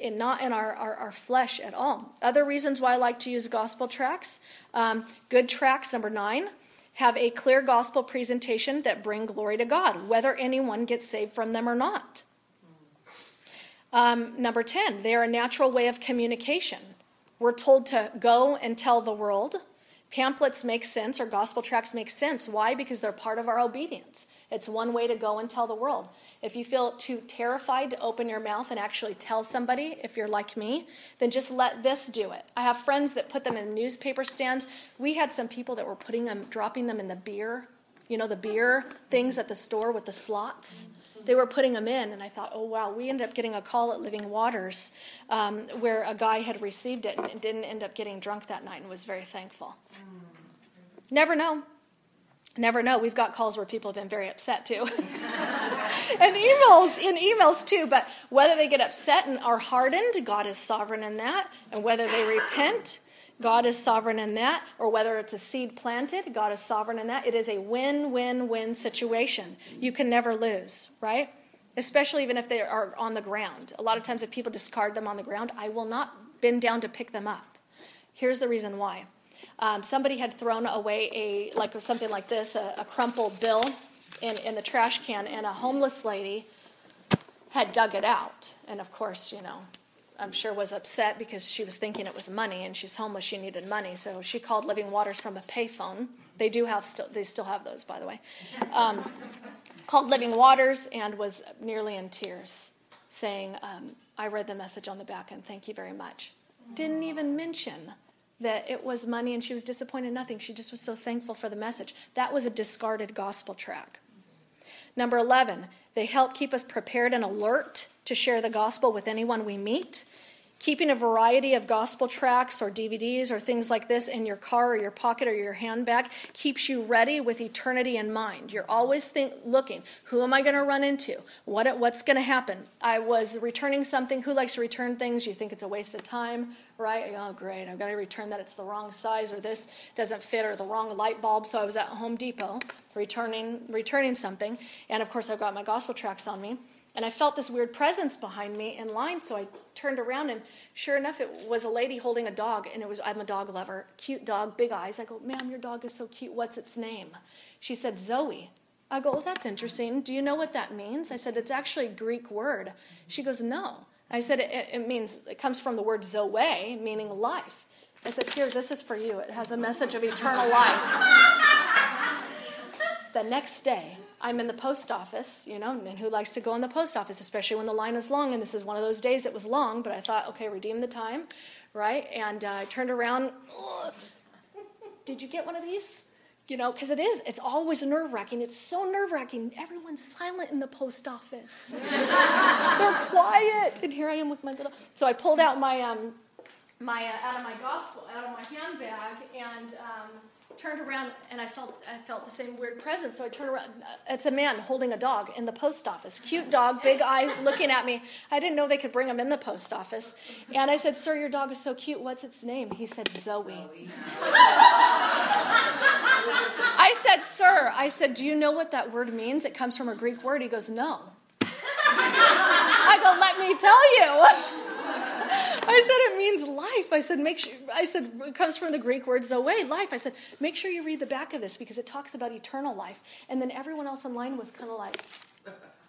not in our, our, our, flesh at all. Other reasons why I like to use gospel tracts um, good tracts, number nine, have a clear gospel presentation that bring glory to God, whether anyone gets saved from them or not. Um, number 10, they are a natural way of communication. We're told to go and tell the world. Pamphlets make sense or gospel tracts make sense. Why? Because they're part of our obedience. It's one way to go and tell the world. If you feel too terrified to open your mouth and actually tell somebody, if you're like me, then just let this do it. I have friends that put them in newspaper stands. We had some people that were putting them, dropping them in the beer, you know, the beer things at the store with the slots. They were putting them in, and I thought, oh wow, we ended up getting a call at Living Waters um, where a guy had received it and didn't end up getting drunk that night and was very thankful. Never know. Never know. We've got calls where people have been very upset too. and emails, in emails too. But whether they get upset and are hardened, God is sovereign in that. And whether they repent, God is sovereign in that. Or whether it's a seed planted, God is sovereign in that. It is a win win win situation. You can never lose, right? Especially even if they are on the ground. A lot of times, if people discard them on the ground, I will not bend down to pick them up. Here's the reason why um, somebody had thrown away a like something like this, a, a crumpled bill, in in the trash can, and a homeless lady had dug it out, and of course, you know, I'm sure was upset because she was thinking it was money, and she's homeless, she needed money, so she called Living Waters from a payphone. They do have still, they still have those, by the way. Um, called Living Waters and was nearly in tears, saying, um, "I read the message on the back, and thank you very much." Didn't even mention that it was money and she was disappointed in nothing. She just was so thankful for the message. That was a discarded gospel track. Number 11, they help keep us prepared and alert to share the gospel with anyone we meet. Keeping a variety of gospel tracts or DVDs or things like this in your car or your pocket or your handbag keeps you ready with eternity in mind. You're always think, looking, who am I going to run into? What, what's going to happen? I was returning something. Who likes to return things? You think it's a waste of time, right? Oh, great. I've got to return that. It's the wrong size or this doesn't fit or the wrong light bulb. So I was at Home Depot returning, returning something. And of course, I've got my gospel tracts on me. And I felt this weird presence behind me in line, so I turned around and sure enough it was a lady holding a dog and it was I'm a dog lover. Cute dog, big eyes. I go, "Ma'am, your dog is so cute. What's its name?" She said, "Zoe." I go, well, that's interesting. Do you know what that means?" I said, "It's actually a Greek word." She goes, "No." I said, "It, it means it comes from the word zoe, meaning life." I said, "Here, this is for you. It has a message of eternal life." the next day, I'm in the post office, you know, and who likes to go in the post office, especially when the line is long? And this is one of those days it was long, but I thought, okay, redeem the time, right? And uh, I turned around. Did you get one of these? You know, because it is, it's always nerve wracking. It's so nerve wracking. Everyone's silent in the post office. They're quiet. And here I am with my little. So I pulled out my, um, my uh, out of my gospel, out of my handbag, and um, turned around and I felt I felt the same weird presence. So I turned around. It's a man holding a dog in the post office. Cute dog, big eyes, looking at me. I didn't know they could bring him in the post office. And I said, "Sir, your dog is so cute. What's its name?" He said, "Zoe." I said, "Sir," I said, "Do you know what that word means? It comes from a Greek word." He goes, "No." I go, "Let me tell you." I said it means life. I said make sure. I said it comes from the Greek word zoe, life. I said make sure you read the back of this because it talks about eternal life. And then everyone else in line was kind of like,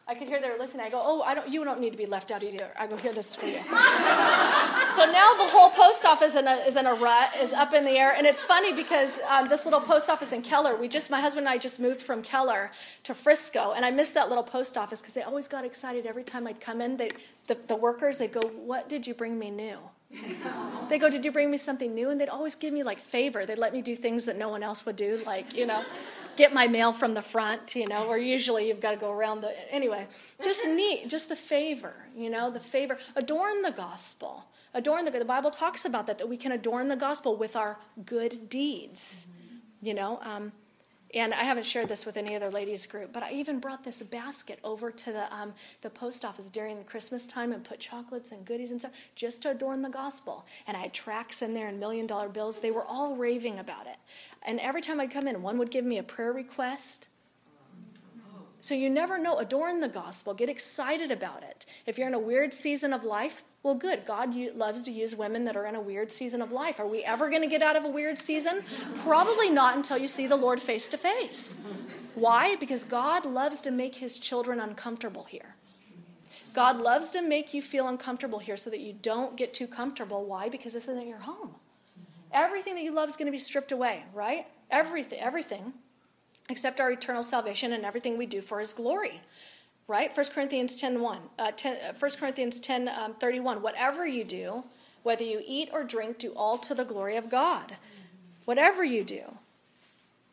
I could hear they were listening. I go, oh, I don't. You don't need to be left out either. I go, here, this is for you. so now the whole post office in a, is in a rut, is up in the air, and it's funny because um, this little post office in Keller. We just, my husband and I just moved from Keller to Frisco, and I missed that little post office because they always got excited every time I'd come in. They, the, the workers, they'd go, "What did you bring me new?" they go, Did you bring me something new? And they'd always give me like favor. They'd let me do things that no one else would do, like, you know, get my mail from the front, you know, or usually you've got to go around the. Anyway, just neat, just the favor, you know, the favor. Adorn the gospel. Adorn the The Bible talks about that, that we can adorn the gospel with our good deeds, you know. Um, and I haven't shared this with any other ladies group, but I even brought this basket over to the um, the post office during Christmas time and put chocolates and goodies and stuff just to adorn the gospel. And I had tracts in there and million dollar bills. They were all raving about it. And every time I'd come in, one would give me a prayer request. So you never know. Adorn the gospel. Get excited about it. If you're in a weird season of life, well, good. God loves to use women that are in a weird season of life. Are we ever going to get out of a weird season? Probably not until you see the Lord face to face. Why? Because God loves to make his children uncomfortable here. God loves to make you feel uncomfortable here so that you don't get too comfortable. Why? Because this isn't your home. Everything that you love is going to be stripped away, right? Everything, everything, except our eternal salvation and everything we do for his glory right? 1 corinthians 10 1 uh, 10, 1 uh, corinthians 10 um, 31 whatever you do whether you eat or drink do all to the glory of god. Whatever you do.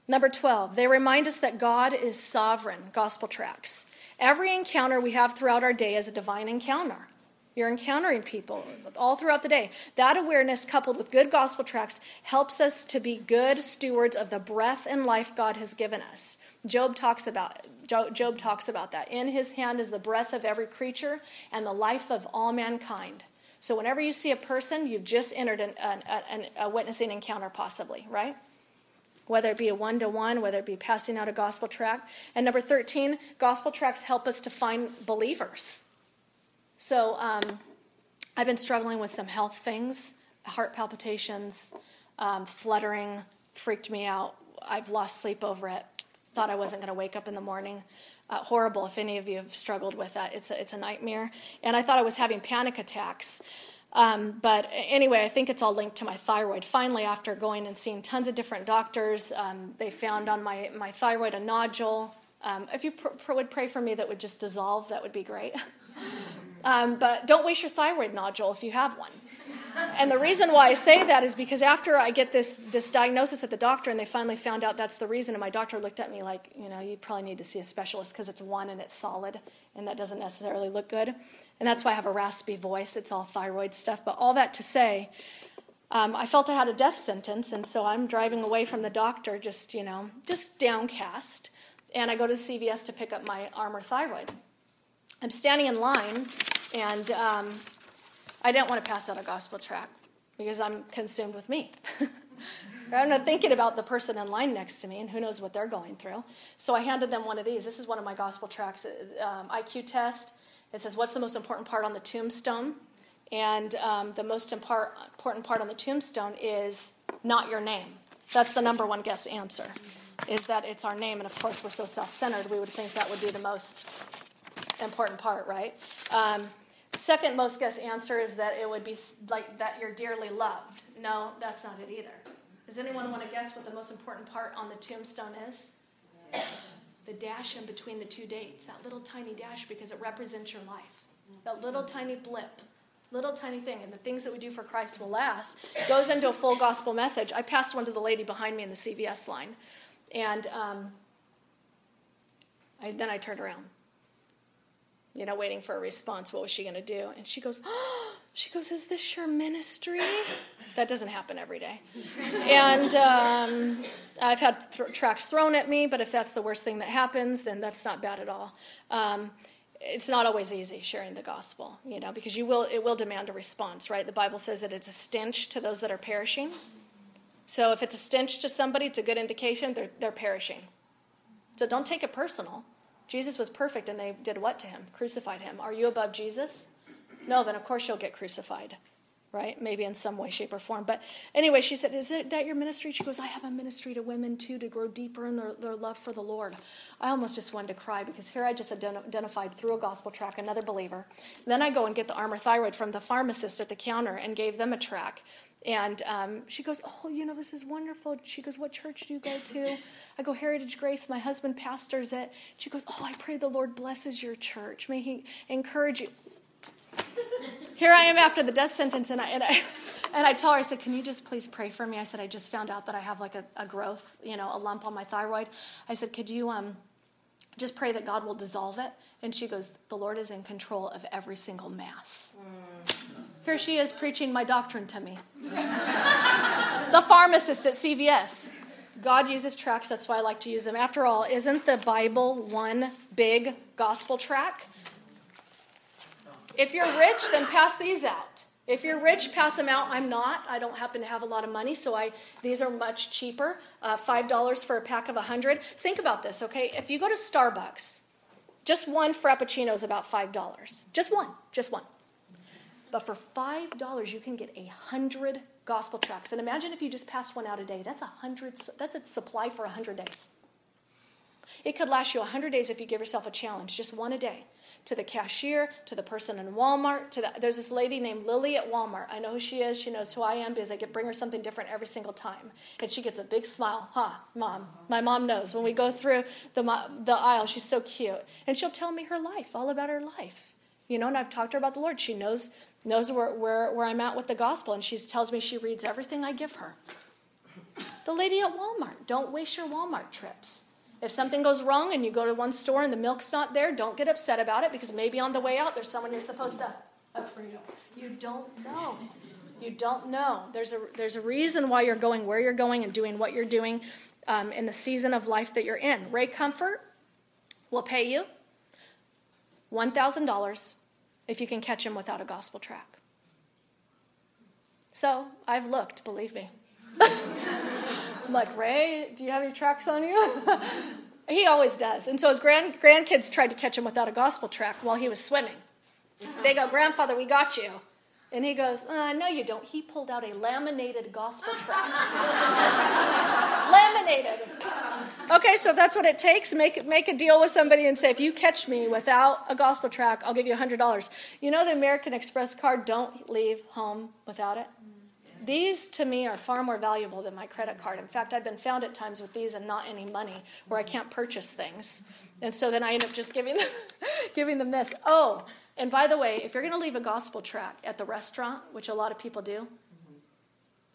Number 12 they remind us that god is sovereign gospel tracts. Every encounter we have throughout our day is a divine encounter you're encountering people all throughout the day. That awareness, coupled with good gospel tracts, helps us to be good stewards of the breath and life God has given us. Job talks about Job talks about that. In his hand is the breath of every creature and the life of all mankind. So whenever you see a person, you've just entered an, an, an, a witnessing encounter, possibly, right? Whether it be a one to one, whether it be passing out a gospel tract. And number 13, gospel tracts help us to find believers. So um, I've been struggling with some health things, heart palpitations, um, fluttering, freaked me out. I've lost sleep over it thought I wasn't going to wake up in the morning. Uh, horrible if any of you have struggled with that. It's a, it's a nightmare. And I thought I was having panic attacks. Um, but anyway, I think it's all linked to my thyroid. Finally, after going and seeing tons of different doctors, um, they found on my, my thyroid a nodule. Um, if you pr- pr- would pray for me, that would just dissolve, that would be great. Um, but don't waste your thyroid nodule if you have one. And the reason why I say that is because after I get this, this diagnosis at the doctor and they finally found out that's the reason, and my doctor looked at me like, you know, you probably need to see a specialist because it's one and it's solid, and that doesn't necessarily look good. And that's why I have a raspy voice. It's all thyroid stuff. But all that to say, um, I felt I had a death sentence, and so I'm driving away from the doctor, just, you know, just downcast. And I go to CVS to pick up my Armour thyroid. I'm standing in line, and um, I didn't want to pass out a gospel tract because I'm consumed with me. I'm not thinking about the person in line next to me and who knows what they're going through. So I handed them one of these. This is one of my gospel tracts, um, IQ test. It says, What's the most important part on the tombstone? And um, the most impar- important part on the tombstone is not your name. That's the number one guess answer, is that it's our name. And of course, we're so self centered, we would think that would be the most important part, right? Um, second most guess answer is that it would be like that you're dearly loved. No, that's not it either. Does anyone want to guess what the most important part on the tombstone is? The dash in between the two dates, that little tiny dash, because it represents your life. That little tiny blip little tiny thing, and the things that we do for Christ will last, goes into a full gospel message. I passed one to the lady behind me in the CVS line, and um, I, then I turned around, you know, waiting for a response. What was she going to do? And she goes, oh, she goes, "Is this your ministry?" that doesn't happen every day, and um, I've had th- tracks thrown at me. But if that's the worst thing that happens, then that's not bad at all. Um, it's not always easy sharing the gospel, you know, because you will it will demand a response, right? The Bible says that it's a stench to those that are perishing. So if it's a stench to somebody, it's a good indication they're they're perishing. So don't take it personal. Jesus was perfect and they did what to him? Crucified him. Are you above Jesus? No, then of course you'll get crucified right? Maybe in some way, shape, or form. But anyway, she said, Is it that your ministry? She goes, I have a ministry to women too to grow deeper in their, their love for the Lord. I almost just wanted to cry because here I just identified through a gospel track another believer. Then I go and get the Armour thyroid from the pharmacist at the counter and gave them a track. And um, she goes, Oh, you know, this is wonderful. She goes, What church do you go to? I go, Heritage Grace. My husband pastors it. She goes, Oh, I pray the Lord blesses your church. May He encourage you. Here I am after the death sentence, and I, and I, and I tell her, I said, Can you just please pray for me? I said, I just found out that I have like a, a growth, you know, a lump on my thyroid. I said, Could you um, just pray that God will dissolve it? And she goes, The Lord is in control of every single mass. Here she is preaching my doctrine to me. the pharmacist at CVS. God uses tracks, that's why I like to use them. After all, isn't the Bible one big gospel track? If you're rich, then pass these out. If you're rich, pass them out. I'm not. I don't happen to have a lot of money, so I these are much cheaper. Uh, Five dollars for a pack of a hundred. Think about this, okay? If you go to Starbucks, just one frappuccino is about five dollars. Just one, just one. But for five dollars, you can get a hundred gospel tracts. And imagine if you just passed one out a day. That's a hundred. That's a supply for a hundred days. It could last you a hundred days if you give yourself a challenge, just one a day to the cashier, to the person in Walmart, to the, there's this lady named Lily at Walmart. I know who she is. She knows who I am because I get bring her something different every single time, and she gets a big smile. Huh, mom? My mom knows when we go through the the aisle. She's so cute, and she'll tell me her life, all about her life. You know, and I've talked to her about the Lord. She knows knows where, where, where I'm at with the gospel, and she tells me she reads everything I give her. The lady at Walmart, don't waste your Walmart trips. If something goes wrong and you go to one store and the milk's not there, don't get upset about it because maybe on the way out there's someone you're supposed to. That's for you. You don't know. You don't know. There's a there's a reason why you're going where you're going and doing what you're doing um, in the season of life that you're in. Ray Comfort will pay you one thousand dollars if you can catch him without a gospel track. So I've looked, believe me. I'm like, Ray, do you have any tracks on you? he always does. And so his grand, grandkids tried to catch him without a gospel track while he was swimming. They go, Grandfather, we got you. And he goes, uh, No, you don't. He pulled out a laminated gospel track. laminated. Okay, so that's what it takes, make, make a deal with somebody and say, If you catch me without a gospel track, I'll give you $100. You know the American Express card, don't leave home without it? These to me are far more valuable than my credit card. In fact, I've been found at times with these and not any money where I can't purchase things. And so then I end up just giving them, giving them this. Oh, and by the way, if you're going to leave a gospel track at the restaurant, which a lot of people do,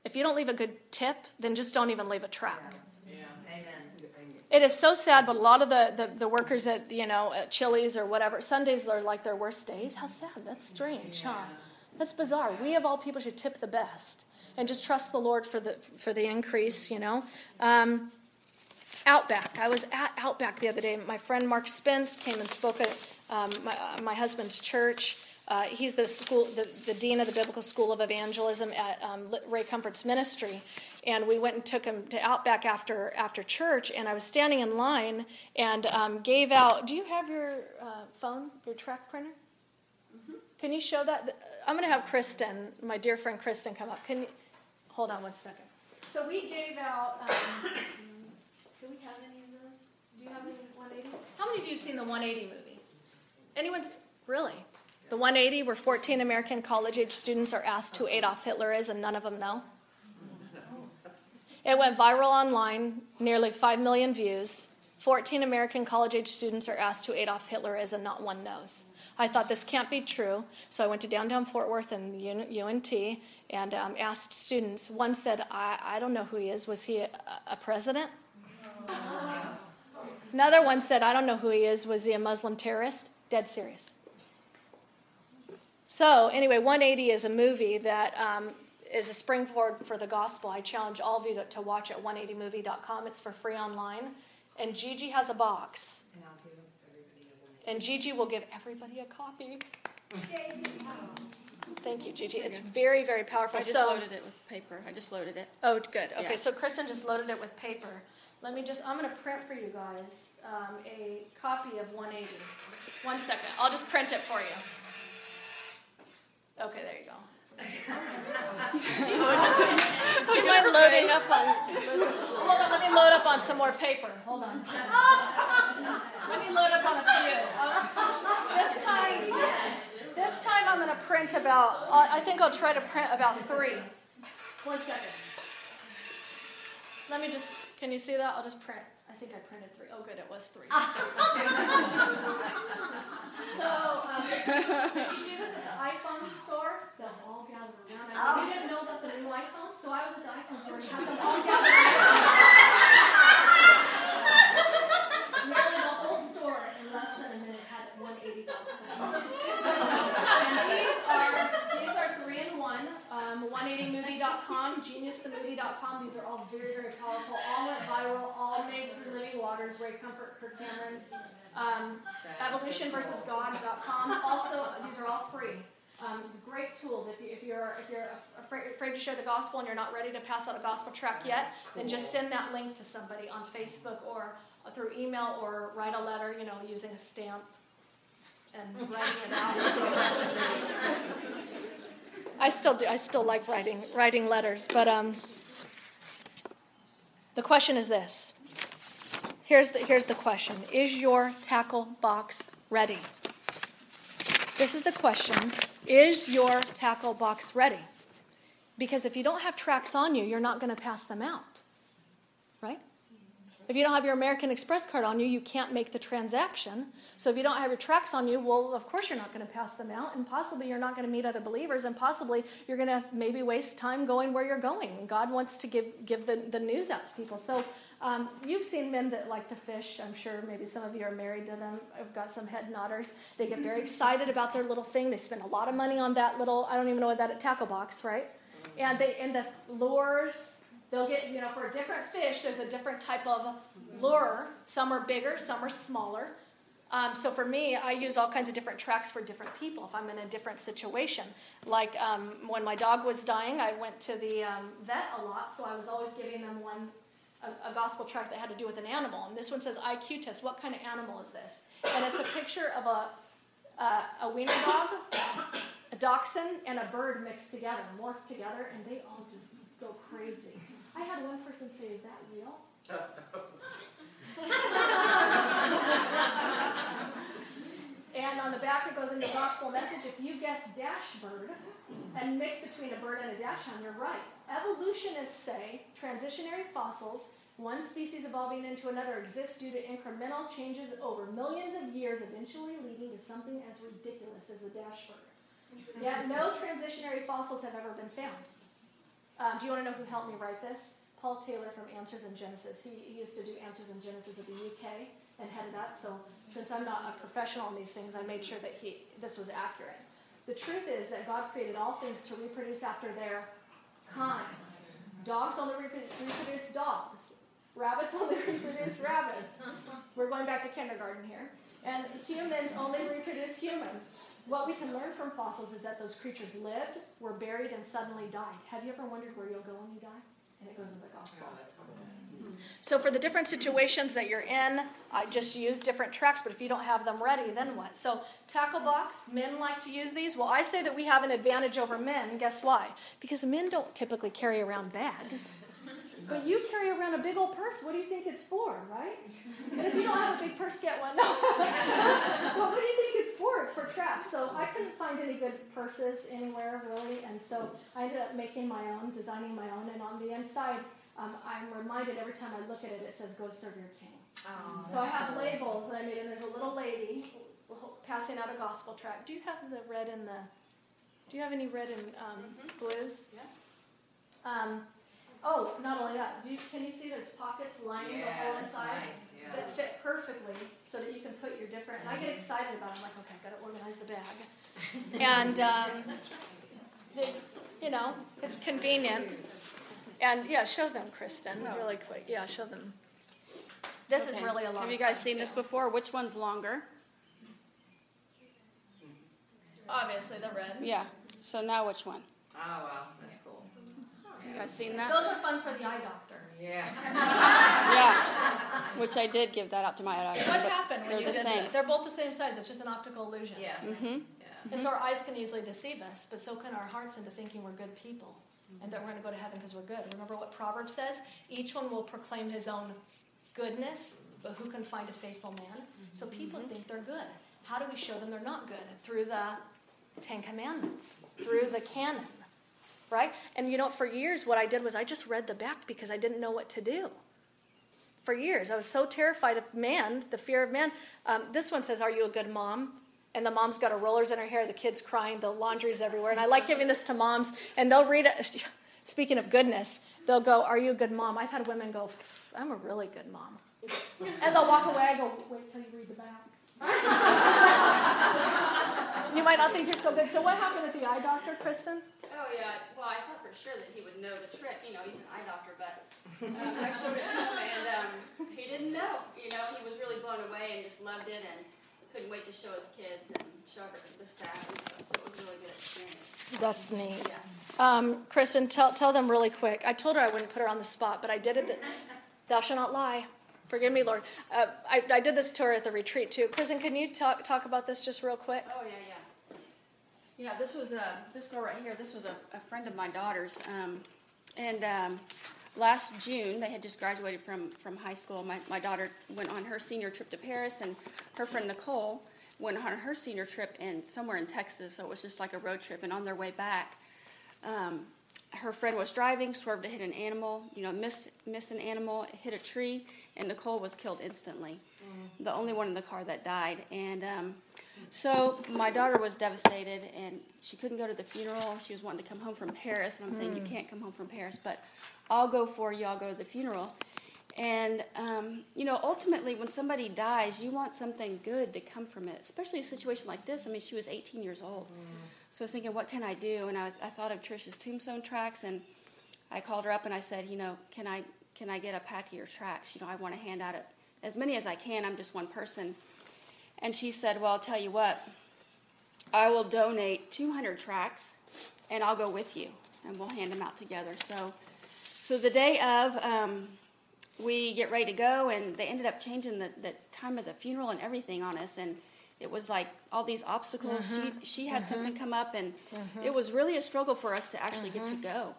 if you don't leave a good tip, then just don't even leave a track. It is so sad, but a lot of the, the, the, workers at you know at Chili's or whatever Sundays are like their worst days. How sad! That's strange, huh? That's bizarre. We of all people should tip the best and just trust the Lord for the for the increase. You know. Um, Outback. I was at Outback the other day. My friend Mark Spence came and spoke at um, my, uh, my husband's church. Uh, he's the school, the, the, dean of the Biblical School of Evangelism at um, Ray Comfort's ministry, and we went and took him to Outback after after church. And I was standing in line and um, gave out. Do you have your uh, phone, your track printer? Can you show that? I'm going to have Kristen, my dear friend Kristen, come up. Can you hold on one second? So we gave out. Um, do we have any of those? Do you have any 180s? How many of you have seen the 180 movie? Anyone's really? The 180, where 14 American college age students are asked who Adolf Hitler is, and none of them know. It went viral online, nearly 5 million views. 14 American college age students are asked who Adolf Hitler is, and not one knows. I thought this can't be true, so I went to downtown Fort Worth and UNT and um, asked students. One said, I, I don't know who he is. Was he a, a president? Another one said, I don't know who he is. Was he a Muslim terrorist? Dead serious. So, anyway, 180 is a movie that um, is a springboard for the gospel. I challenge all of you to, to watch at 180movie.com. It's for free online. And Gigi has a box. And Gigi will give everybody a copy. Thank you, Gigi. It's very, very powerful. I just so, loaded it with paper. I just loaded it. Oh, good. Okay, Yeah. so Kristen just loaded it with paper. Let me just, I'm going to print for you guys um, a copy of 180. One second. I'll just print it for you. Okay, there you go. Do you mind loading up on? Hold on, let me load up on some more paper. Hold on. Let me load up on a few. This time, this time I'm going to print about. I think I'll try to print about three. One second. Let me just. Can you see that? I'll just print. I think I printed three. Oh, good, it was three. so, um, if you do this at the iPhone store, they'll all gather around. I we didn't know about the new iPhone, so I was at the iPhone store and had them all gather around. Nearly the whole store in less than a minute had 180 bucks. and these are these are three in one. Um, 180movie.com, geniusthemovie.com. These are all very, very powerful. All went viral. All made through Living Waters, Ray Comfort, Kirk Cameron. Um, evolutionversusgod.com. Also, these are all free. Um, great tools. If, you, if you're if you're afraid, afraid to share the gospel and you're not ready to pass out a gospel track yet, then just send that link to somebody on Facebook or through email or write a letter. You know, using a stamp and writing it out. I still do. I still like writing writing letters, but um, the question is this. Here's the here's the question: Is your tackle box ready? This is the question: Is your tackle box ready? Because if you don't have tracks on you, you're not going to pass them out? If you don't have your American Express card on you, you can't make the transaction. So if you don't have your tracks on you, well, of course you're not going to pass them out, and possibly you're not going to meet other believers, and possibly you're going to maybe waste time going where you're going. And God wants to give give the, the news out to people. So um, you've seen men that like to fish. I'm sure maybe some of you are married to them. I've got some head nodders. They get very excited about their little thing. They spend a lot of money on that little. I don't even know what that tackle box, right? And they and the lures They'll get, you know, for a different fish, there's a different type of lure. Some are bigger, some are smaller. Um, so for me, I use all kinds of different tracks for different people if I'm in a different situation. Like um, when my dog was dying, I went to the um, vet a lot, so I was always giving them one a, gospel track that had to do with an animal. And this one says IQ test. What kind of animal is this? And it's a picture of a uh, a wiener dog, a dachshund, and a bird mixed together, morphed together, and they all just go crazy. I had one person say, Is that real? and on the back, it goes into gospel message. If you guess dash bird and mix between a bird and a dachshund, you're right. Evolutionists say transitionary fossils, one species evolving into another, exist due to incremental changes over millions of years, eventually leading to something as ridiculous as a dash bird. Yet no transitionary fossils have ever been found. Um, do you want to know who helped me write this? Paul Taylor from Answers in Genesis. He, he used to do Answers in Genesis at the UK and headed up. So since I'm not a professional in these things, I made sure that he this was accurate. The truth is that God created all things to reproduce after their kind. Dogs only reproduce dogs. Rabbits only reproduce rabbits. We're going back to kindergarten here. And humans only reproduce humans. What we can learn from fossils is that those creatures lived, were buried, and suddenly died. Have you ever wondered where you'll go when you die? And it goes in the gospel. Mm-hmm. So for the different situations that you're in, I just use different tracks, but if you don't have them ready, then what? So tackle box, men like to use these. Well, I say that we have an advantage over men. Guess why? Because men don't typically carry around bags. But you carry around a big old purse. What do you think it's for, right? And if you don't have a big purse, get one. No. well, what do you think it's for? It's for traps. So I couldn't find any good purses anywhere really, and so I ended up making my own, designing my own. And on the inside, um, I'm reminded every time I look at it, it says "Go serve your King." Oh, so I have labels that I made, and there's a little lady passing out a gospel tract. Do you have the red and the? Do you have any red and um, Mm-hmm. blues? Yeah. Um, oh, not only that, do you, can you see those pockets lining the whole Yeah, inside nice, yeah. that fit perfectly so that you can put your different. And I get excited about. it. I'm like, okay, I've got to organize the bag, and um, the, you know, it's convenient. And yeah, show them, Kristen, really quick. Yeah, show them. This is really a lot. Have you guys seen too. this before? Which one's longer? Obviously, the red. Yeah. So now which one? Oh, wow, that's cool. You guys seen that? Those are fun for the eye doctor. Yeah. Yeah. Which I did give that out to my eye doctor. What happened They're the same. that? They're both the same size. It's just an optical illusion. Yeah. Mm-hmm. Yeah. And so our eyes can easily deceive us, but so can our hearts into thinking we're good people and that we're going to go to heaven because we're good. Remember what Proverbs says? Each one will proclaim his own goodness, but who can find a faithful man? So people think they're good. How do we show them they're not good? Through the Ten Commandments, through the canon, right? And you know, for years, what I did was I just read the back because I didn't know what to do. For years, I was so terrified of man, the fear of man. Um, this one says, Are you a good mom? And the mom's got her rollers in her hair, the kid's crying, the laundry's everywhere. And I like giving this to moms, and they'll read it. Speaking of goodness, they'll go, Are you a good mom? I've had women go, I'm a really good mom. And they'll walk away. I go, Wait till you read the back. You might not think you're so good. So, what happened at the eye doctor, Kristen? Oh yeah. Well, I thought for sure that he would know the trick. You know, he's an eye doctor, but um, I showed it to him, and um, he didn't know. You know, he was really blown away and just loved it, and couldn't wait to show his kids and show the staff and stuff. So it was a really good experience. That's neat. Yeah. Um, Kristen, tell, tell them really quick. I told her I wouldn't put her on the spot, but I did it. That, Thou shalt not lie. Forgive me, Lord. Uh, I, I did this tour at the retreat too. Kristen, can you talk talk about this just real quick? Oh yeah, yeah. Yeah, this was a this girl right here. This was a, a friend of my daughter's, um, and um, last June they had just graduated from from high school. My my daughter went on her senior trip to Paris, and her friend Nicole went on her senior trip in somewhere in Texas. So it was just like a road trip. And on their way back, um, her friend was driving, swerved to hit an animal. You know, miss miss an animal, hit a tree, and Nicole was killed instantly. The only one in the car that died, and. Um, so my daughter was devastated, and she couldn't go to the funeral. She was wanting to come home from Paris, and I'm saying you can't come home from Paris, but I'll go for you. I'll go to the funeral. And um, you know, ultimately, when somebody dies, you want something good to come from it, especially a situation like this. I mean, she was 18 years old, so I was thinking, what can I do? And I, I thought of Trisha's tombstone tracks, and I called her up and I said, you know, can I can I get a pack of your tracks? You know, I want to hand out as many as I can. I'm just one person. And she said, Well, I'll tell you what, I will donate 200 tracks and I'll go with you and we'll hand them out together. So, so the day of, um, we get ready to go, and they ended up changing the, the time of the funeral and everything on us. And it was like all these obstacles. She, mm-hmm. she had something mm-hmm. come up, and mm-hmm. it was really a struggle for us to actually get to go.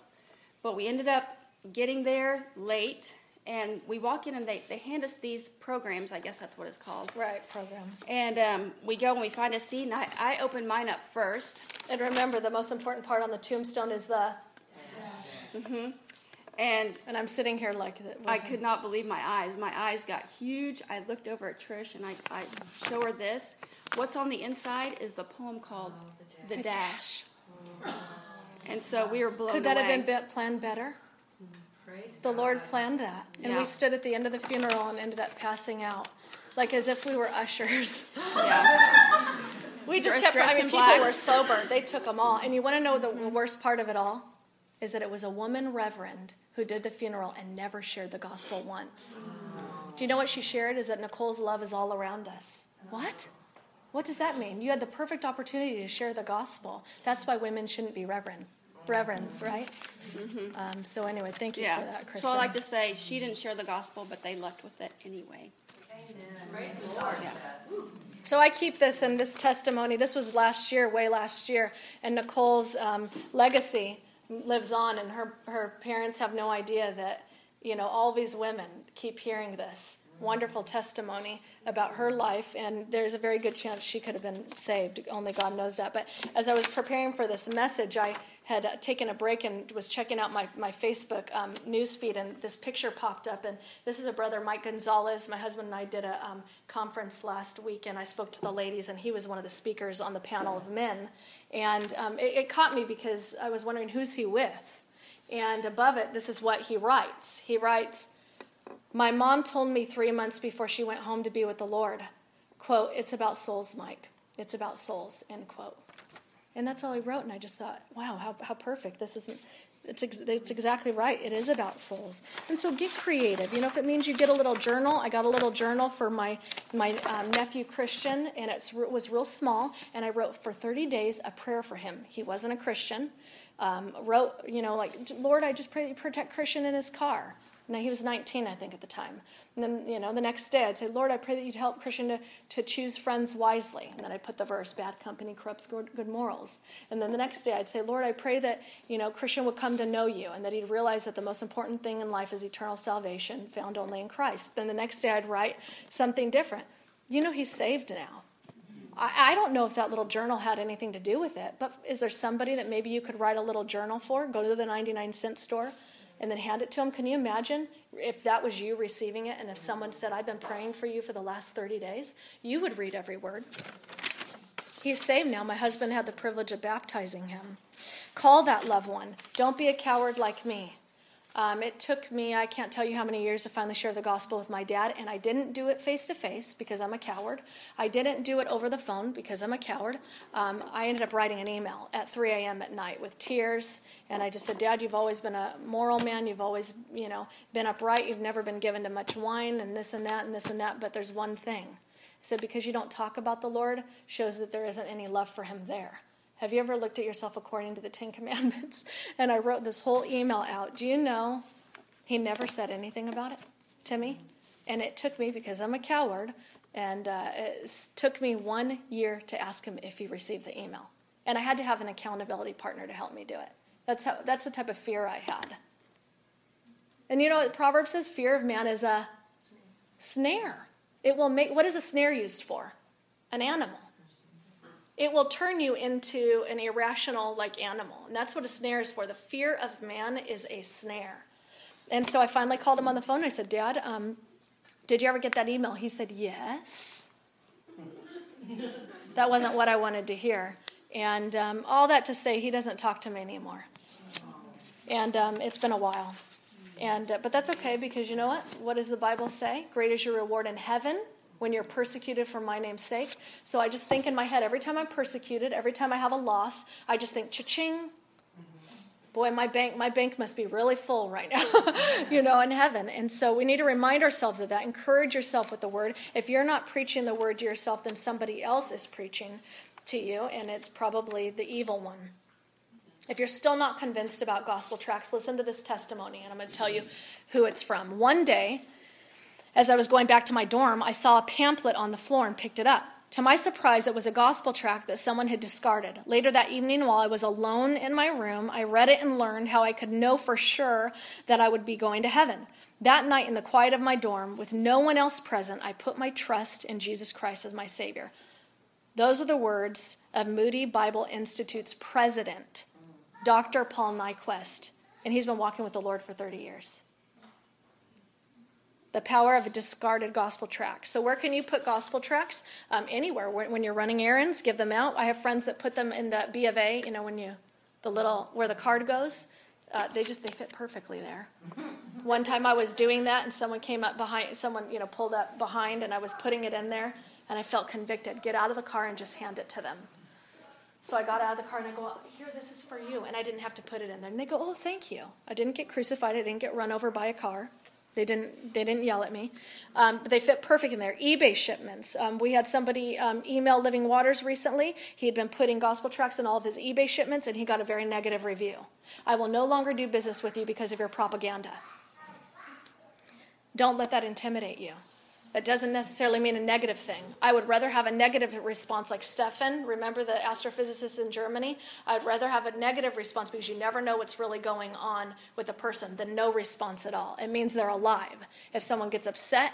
But we ended up getting there late, and we walk in, and they, they hand us these programs. I guess that's what it's called. Right, program. And um, we go and we find a seat, and I, I open mine up first. And remember, the most important part on the tombstone is the. Mhm. And And I'm sitting here like that. I him. could not believe my eyes. My eyes got huge. I looked over at Trish and I, I show her this. What's on the inside is the poem called The Dash. And so we were blown away. Could that away. have been planned better? Praise The Lord planned that. And Yeah. we stood at the end of the funeral and ended up passing out. Like as if we were ushers. Yeah. We just kept, I mean, people were sober. They took them all. And you want to know the worst part of it all? Is that it was a woman reverend who did the funeral and never shared the gospel once. Do you know what she shared? Is that Nicole's love is all around us. What? What does that mean? You had the perfect opportunity to share the gospel. That's why women shouldn't be reverend. Reverends, right? Um, so anyway, thank you Yeah. for that, Kristen. So I like to say she didn't share the gospel, but they left with it anyway. Lord. Yeah. So I keep this in this testimony. This was last year, way last year, and Nicole's um, legacy lives on, and her her parents have no idea that you know all these women keep hearing this wonderful testimony about her life, and there's a very good chance she could have been saved. Only God knows that. But as I was preparing for this message, I had uh, taken a break and was checking out my, my Facebook um, news feed, and this picture popped up. And this is a brother, Mike Gonzalez. My husband and I did a um, conference last week, and I spoke to the ladies, and he was one of the speakers on the panel of men. And um, it, it caught me because I was wondering who's he with. And above it, this is what he writes. He writes, My mom told me three months before she went home to be with the Lord, quote, It's about souls, Mike. It's about souls, end quote. And that's all he wrote. And I just thought, wow, how, how perfect. This is, it's, ex- it's exactly right. It is about souls. And so get creative. You know, if it means you get a little journal, I got a little journal for my, my um, nephew Christian, and it was real small. And I wrote for 30 days a prayer for him. He wasn't a Christian. Um, wrote, you know, like, Lord, I just pray that you protect Christian in his car. Now, he was 19, I think, at the time. And then, you know, the next day I'd say, Lord, I pray that you'd help Christian to, to choose friends wisely. And then I'd put the verse, bad company corrupts good, good morals. And then the next day I'd say, Lord, I pray that, you know, Christian would come to know you and that he'd realize that the most important thing in life is eternal salvation found only in Christ. Then the next day I'd write something different. You know, he's saved now. I, I don't know if that little journal had anything to do with it, but is there somebody that maybe you could write a little journal for? Go to the 99 cent store and then hand it to him. Can you imagine if that was you receiving it and if someone said, I've been praying for you for the last 30 days? You would read every word. He's saved now. My husband had the privilege of baptizing him. Call that loved one. Don't be a coward like me. Um, it took me, I can't tell you how many years to finally share the gospel with my dad, and I didn't do it face to face because I'm a coward. I didn't do it over the phone because I'm a coward. Um, I ended up writing an email at 3 a.m. at night with tears, and I just said, Dad, you've always been a moral man. You've always, you know, been upright. You've never been given to much wine and this and that and this and that, but there's one thing. I said, because you don't talk about the Lord shows that there isn't any love for him there. Have you ever looked at yourself according to the Ten Commandments? And I wrote this whole email out. Do you know he never said anything about it to me? And it took me, because I'm a coward, and uh, it took me one year to ask him if he received the email. And I had to have an accountability partner to help me do it. That's, how, that's the type of fear I had. And you know what Proverbs says? Fear of man is a snare. It will make, what is a snare used for? An animal it will turn you into an irrational like animal. And that's what a snare is for. The fear of man is a snare. And so i finally called him on the phone. I said dad um, did you ever get that email? He said yes. That wasn't what i wanted to hear. And um, all that to say he doesn't talk to me anymore. And um, it's been a while. And uh, but that's okay because you know what? What does the bible say? Great is your reward in heaven when you're persecuted for my name's sake. So I just think in my head, every time I'm persecuted, every time I have a loss, I just think, cha-ching. Boy, my bank, my bank must be really full right now, you know, in heaven. And so we need to remind ourselves of that. Encourage yourself with the word. If you're not preaching the word to yourself, then somebody else is preaching to you, and it's probably the evil one. If you're still not convinced about gospel tracts, listen to this testimony, and I'm going to tell you who it's from. One day, as I was going back to my dorm, I saw a pamphlet on the floor and picked it up. To my surprise, it was a gospel tract that someone had discarded. Later that evening, while I was alone in my room, I read it and learned how I could know for sure that I would be going to heaven. That night, in the quiet of my dorm, with no one else present, I put my trust in Jesus Christ as my Savior. Those are the words of Moody Bible Institute's president, Dr. Paul Nyquist, and he's been walking with the Lord for 30 years the power of a discarded gospel tract. So, where can you put gospel tracts? Um, anywhere. When you're running errands, give them out. I have friends that put them in the B of A. You know, when you the little where the card goes. Uh, they just they fit perfectly there. One time I was doing that, and someone came up behind. Someone you know pulled up behind, and I was putting it in there, and I felt convicted. Get out of the car and just hand it to them. So I got out of the car and I go, Here, this is for you. And I didn't have to put it in there. And they go, Oh, thank you. I didn't get crucified. I didn't get run over by a car. They didn't. They didn't yell at me, um, but they fit perfect in there. eBay shipments. Um, we had somebody um, email Living Waters recently. He had been putting gospel tracts in all of his eBay shipments, and he got a very negative review. I will no longer do business with you because of your propaganda. Don't let that intimidate you. That doesn't necessarily mean a negative thing. I would rather have a negative response like Stefan, remember the astrophysicist in Germany? I'd rather have a negative response because you never know what's really going on with a person than no response at all. It means they're alive. If someone gets upset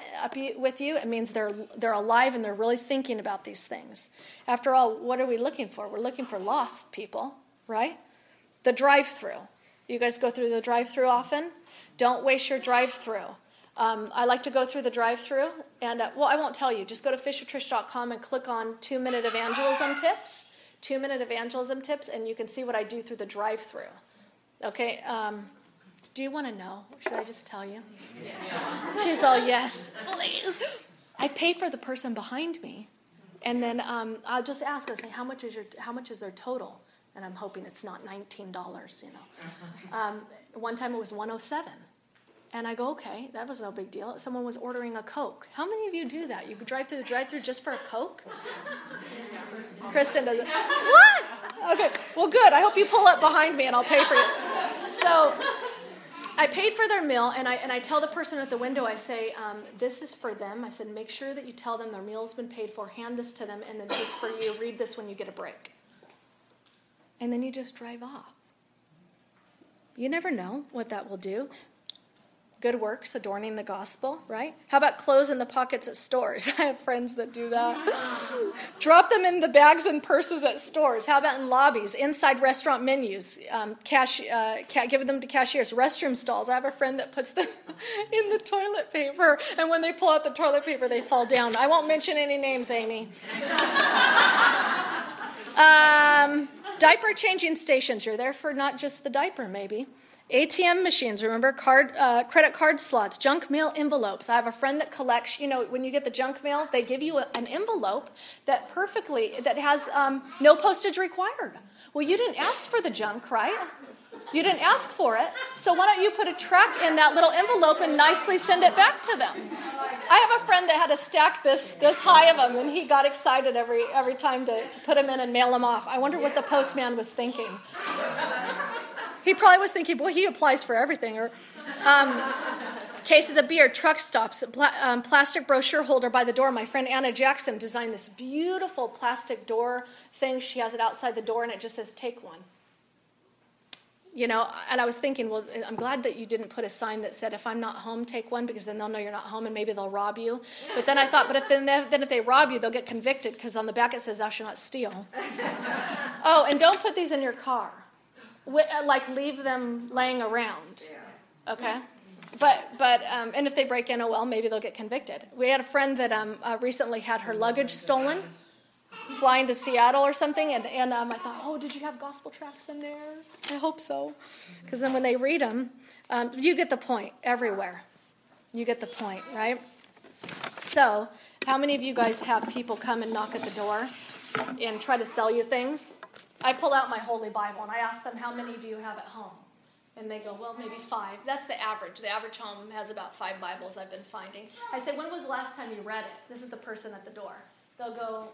with you, it means they're, they're alive and they're really thinking about these things. After all, what are we looking for? We're looking for lost people, right? The drive through. You guys go through the drive through often? Don't waste your drive through. Um, I like to go through the drive through, and uh, well, I won't tell you. Just go to fishertrish.com and click on two minute evangelism tips, two minute evangelism tips, and you can see what I do through the drive through. Okay, um, do you want to know? Should I just tell you? Yeah. She's all yes, please. I pay for the person behind me, and then um, I'll just ask. I say, how much is your how much is their total? And I'm hoping it's not nineteen dollars. You know, um, one time it was one oh seven. And I go, okay, that was no big deal. Someone was ordering a Coke. How many of you do that? You drive through the drive through just for a Coke? Kristen does it. What? Okay, well, good. I hope you pull up behind me and I'll pay for you. So I paid for their meal, and I, and I tell the person at the window, I say, um, This is for them. I said, Make sure that you tell them their meal's been paid for, hand this to them, and then just for you, read this when you get a break. And then you just drive off. You never know what that will do good works adorning the gospel, right? How about clothes in the pockets at stores? I have friends that do that. Drop them in the bags and purses at stores. How about in lobbies, inside restaurant menus, um, cash, uh, ca- give them to cashiers, restroom stalls? I have a friend that puts them in the toilet paper, and when they pull out the toilet paper, they fall down. I won't mention any names, Amy. um, diaper changing stations. You're there for not just the diaper, maybe. ATM machines, remember card, uh, credit card slots, junk mail envelopes. I have a friend that collects. You know, when you get the junk mail, they give you a, an envelope that perfectly that has um, no postage required. Well, you didn't ask for the junk, right? You didn't ask for it, so why don't you put a tract in that little envelope and nicely send it back to them? I have a friend that had a stack this this high of them, and he got excited every every time to, to put them in and mail them off. I wonder what the postman was thinking. He probably was thinking, boy, he applies for everything. Or um, cases of beer, truck stops, um, plastic brochure holder by the door. My friend Anna Jackson designed this beautiful plastic door thing. She has it outside the door, and it just says, "Take one." You know, and I was thinking, well, I'm glad that you didn't put a sign that said, "If I'm not home, take one," because then they'll know you're not home, and maybe they'll rob you. But then I thought, but if then, they, then if they rob you, they'll get convicted because on the back it says, "Thou shalt not steal." oh, and don't put these in your car like leave them laying around. Okay? But, but um, and if they break in, oh well, maybe they'll get convicted. We had a friend that um, uh, recently had her luggage stolen, flying to Seattle or something, and, and um, I thought, oh, did you have gospel tracts in there? I hope so. Because then when they read them, um, you get the point everywhere. You get the point, right? So, how many of you guys have people come and knock at the door and try to sell you things? I pull out my Holy Bible and I ask them, How many do you have at home? And they go, Well, maybe five. That's the average. The average home has about five Bibles I've been finding. I say, When was the last time you read it? This is the person at the door. They'll go,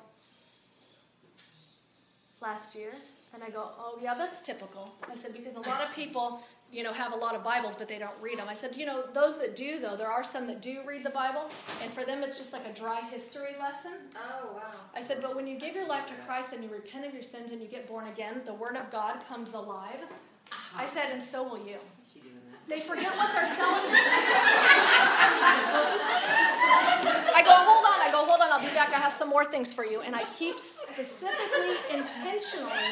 Last year. And I go, Oh, yeah, that's typical. I said, Because a lot of people you know, have a lot of Bibles, but they don't read them. I said, you know, those that do, though, there are some that do read the Bible, and for them it's just like a dry history lesson. Oh, wow. I said, but when you give your life to Christ and you repent of your sins and you get born again, the Word of God comes alive. I said, and so will you. They forget what they're selling. I go, hold on. I go, hold on. I'll be back. I have some more things for you. And I keep specifically, intentionally,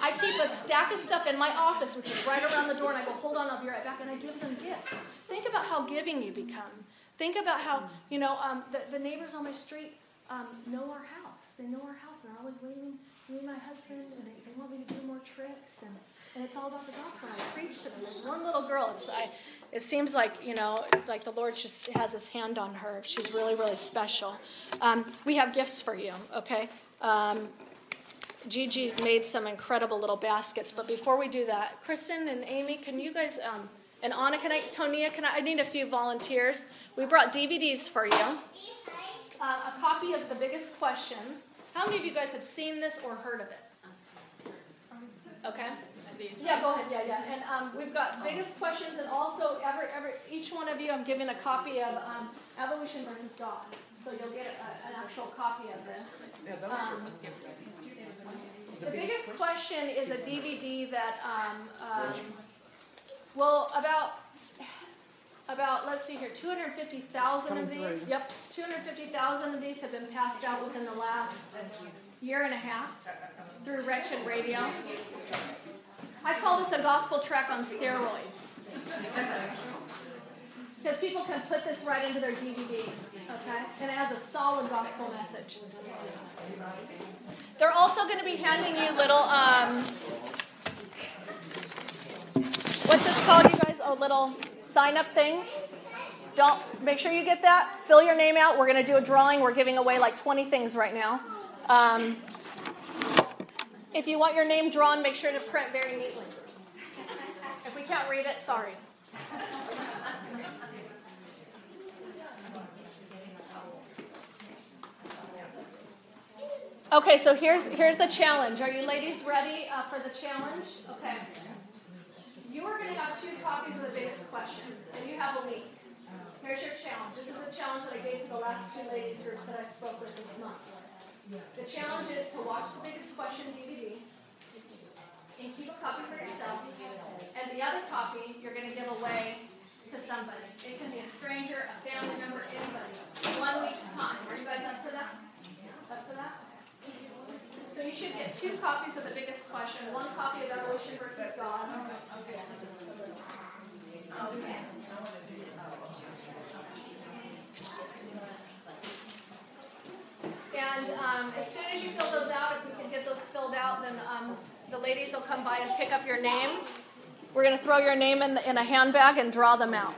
I keep a stack of stuff in my office, which is right around the door. And I go, hold on. I'll be right back. And I give them gifts. Think about how giving you become. Think about how, you know, um, the, the neighbors on my street um, know our house. They know our house. And they're always waiting, me and my husband, and they, they want me to do more tricks. And and it's all about the gospel. I preach to them. There's one little girl. It's, I, it seems like you know, like the Lord just has His hand on her. She's really, really special. Um, we have gifts for you. Okay. Um, Gigi made some incredible little baskets, but before we do that, Kristen and Amy, can you guys um, And Anna, can I, Tonia, can I, I need a few volunteers. We brought DVDs for you. Uh, a copy of The Biggest Question. How many of you guys have seen this or heard of it? Okay. Yeah, go ahead. Yeah, yeah. And um, we've got biggest questions, and also every, every each one of you, I'm giving a copy of um, Evolution versus God. So you'll get a, an actual copy of this. Um, the biggest question is a DVD that um, um, well about about let's see here 250,000 of these. Yep, 250,000 of these have been passed out within the last year and a half through Wretched Radio. I call this a gospel tract on steroids. Because people can put this right into their DVDs, okay? And it has a solid gospel message. They're also going to be handing you little, um, what's this called, you guys? Oh, little sign up things. Don't make sure you get that. Fill your name out. We're going to do a drawing. We're giving away like 20 things right now. Um, if you want your name drawn, make sure to print very neatly. If we can't read it, sorry. Okay, so here's here's the challenge. Are you ladies ready uh, for the challenge? Okay. You are going to have two copies of the biggest question, and you have a week. Here's your challenge. This is the challenge that I gave to the last two ladies groups that I spoke with this month. The challenge is to watch the biggest question DVD and keep a copy for yourself, and the other copy you're going to give away to somebody. It can be a stranger, a family member, anybody. One week's time. Are you guys up for that? Up for that? So you should get two copies of the biggest question, one copy of Evolution versus God. And um, as soon as you fill those out, if we can get those filled out, then um, the ladies will come by and pick up your name. We're going to throw your name in, the, in a handbag and draw them out.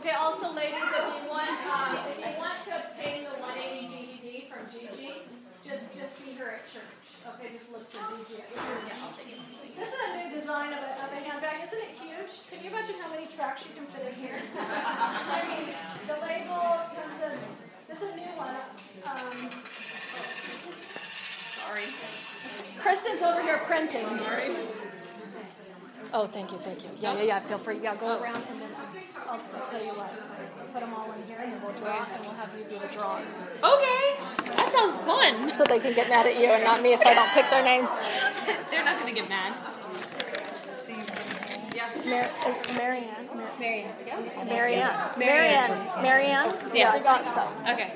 Okay, also ladies, if you want, um, if you want to obtain the 180 DVD from Gigi, just just see her at church. Okay, just look for Gigi at church. This is a new design of a, of a handbag. Isn't it huge? Can you imagine how many tracts you can fit in here? I mean, the label comes in. This is a new one. Um, Sorry. Kristen's over here printing. Oh, thank you. Yeah, yeah, yeah. Feel free. Yeah, go around and then I'll, I'll tell you what. Put them all in here and then we'll draw and we'll have you do the drawing. Okay, that sounds fun. So they can get mad at you and not me if I don't pick their name. They're not gonna get mad. Mar- Marianne. Mar- Marianne. Marianne. Marianne. Marianne. Yeah, I got so. Okay.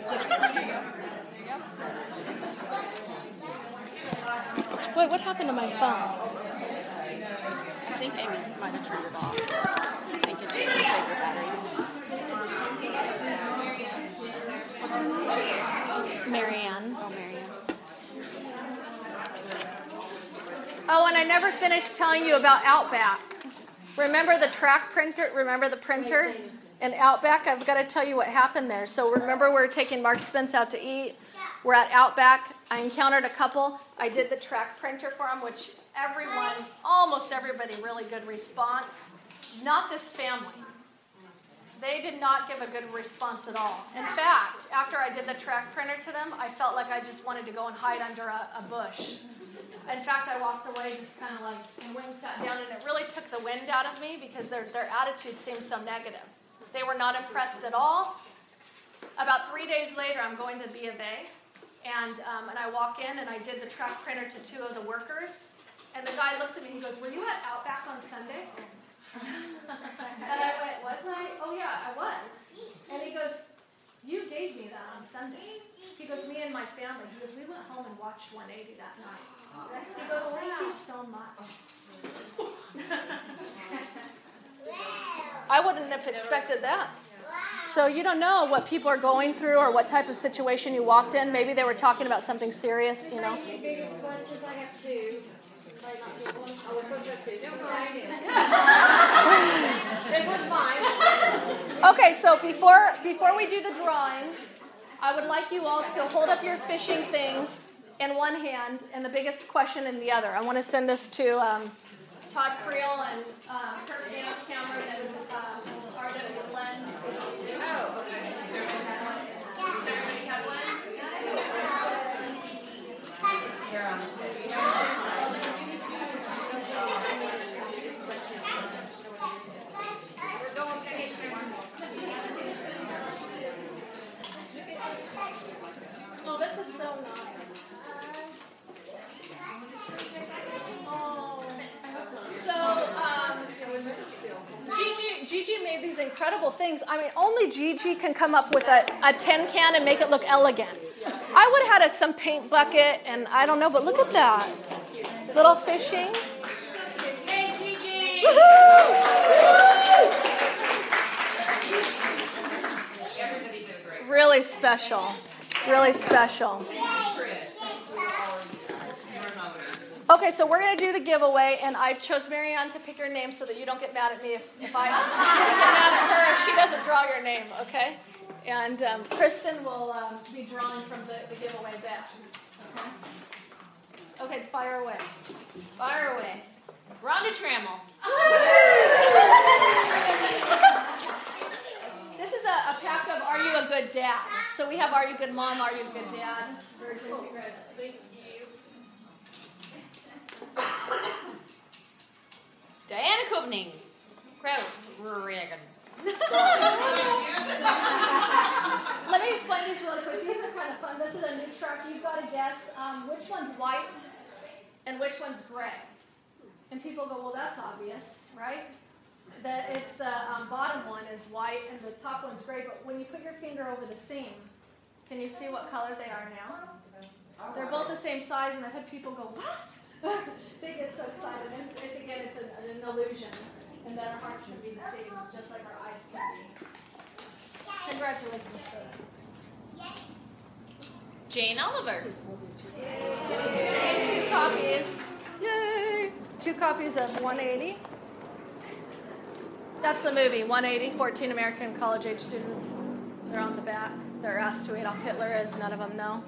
Wait, what happened to my phone? Amy might have turned it off. I think it's just save your battery. What's her name? Marianne. Oh, Marianne. Oh, and I never finished telling you about Outback. Remember the track printer? Remember the printer? And Outback, I've got to tell you what happened there. So remember, we are taking Mark Spence out to eat. We're at Outback. I encountered a couple. I did the track printer for them, which everyone, almost everybody, really good response. Not this family. They did not give a good response at all. In fact, after I did the track printer to them, I felt like I just wanted to go and hide under a, a bush. In fact, I walked away just kind of like, the wind sat down, and it really took the wind out of me because their, their attitude seemed so negative. They were not impressed at all. About three days later, I'm going to B of A, And, um, and I walk in and I did the track printer to two of the workers. And the guy looks at me and he goes, Were you at Outback on Sunday? and I went, Was I? Oh, yeah, I was. And he goes, You gave me that on Sunday. He goes, Me and my family. He goes, We went home and watched 180 that night. He goes, Thank you so much. I wouldn't have expected that. So you don't know what people are going through or what type of situation you walked in. Maybe they were talking about something serious, you know. Okay, so before before we do the drawing, I would like you all to hold up your fishing things in one hand and the biggest question in the other. I want to send this to um, Todd Friel and um, Kirk Cameron and um, RW Glenn. Oh, Does everybody have one? Oh, this is so nice. Oh. So, um, These incredible things. I mean, only Gigi can come up with a, a tin can and make it look elegant. I would have had a, some paint bucket and I don't know, but look at that. Little fishing. Hey, Gigi! Woo-hoo! Really special. Really special. Okay, so we're going to do the giveaway, and I chose Marianne to pick your name so that you don't get mad at me if, if I get mad at her if she doesn't draw your name, okay? And um, Kristen will um, be drawing from the, the giveaway bag. Okay? okay, fire away. Fire away. Rhonda Trammell. This is a, a pack of Are You a Good Dad? So we have Are You a Good Mom, Are You a Good Dad? Virgin, congratulations. Diana Copening. Crowd. Reagan. Let me explain this really quick. These are kind of fun. This is a new truck. You've got to guess um, which one's white and which one's gray. And people go, well, that's obvious, right? That it's the um, bottom one is white and the top one's gray. But when you put your finger over the seam, can you see what color they are now? They're both the same size, and I've had people go, what? they get so excited. And it's, it's again, it's an, an illusion, and that our hearts can be the same, just like our eyes can be. Congratulations, Faith. Jane Oliver. Two copies. Yay! Two copies of 180. That's the movie, 180, 14 American college age students. They're on the back. They're asked to Adolf Hitler, as none of them know.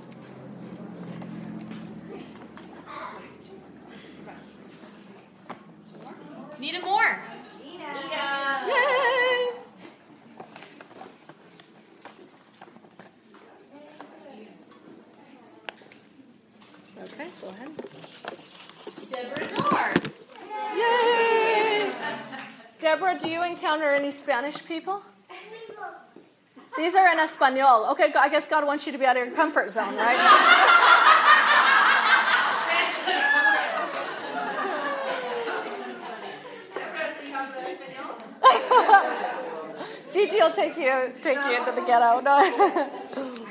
Nita Moore. Yay! Okay, go ahead. Deborah Dorr. Yay! Deborah, do you encounter any Spanish people? These are in Espanol. Okay, I guess God wants you to be out of your comfort zone, right? Gigi will take you take you into the ghetto. No.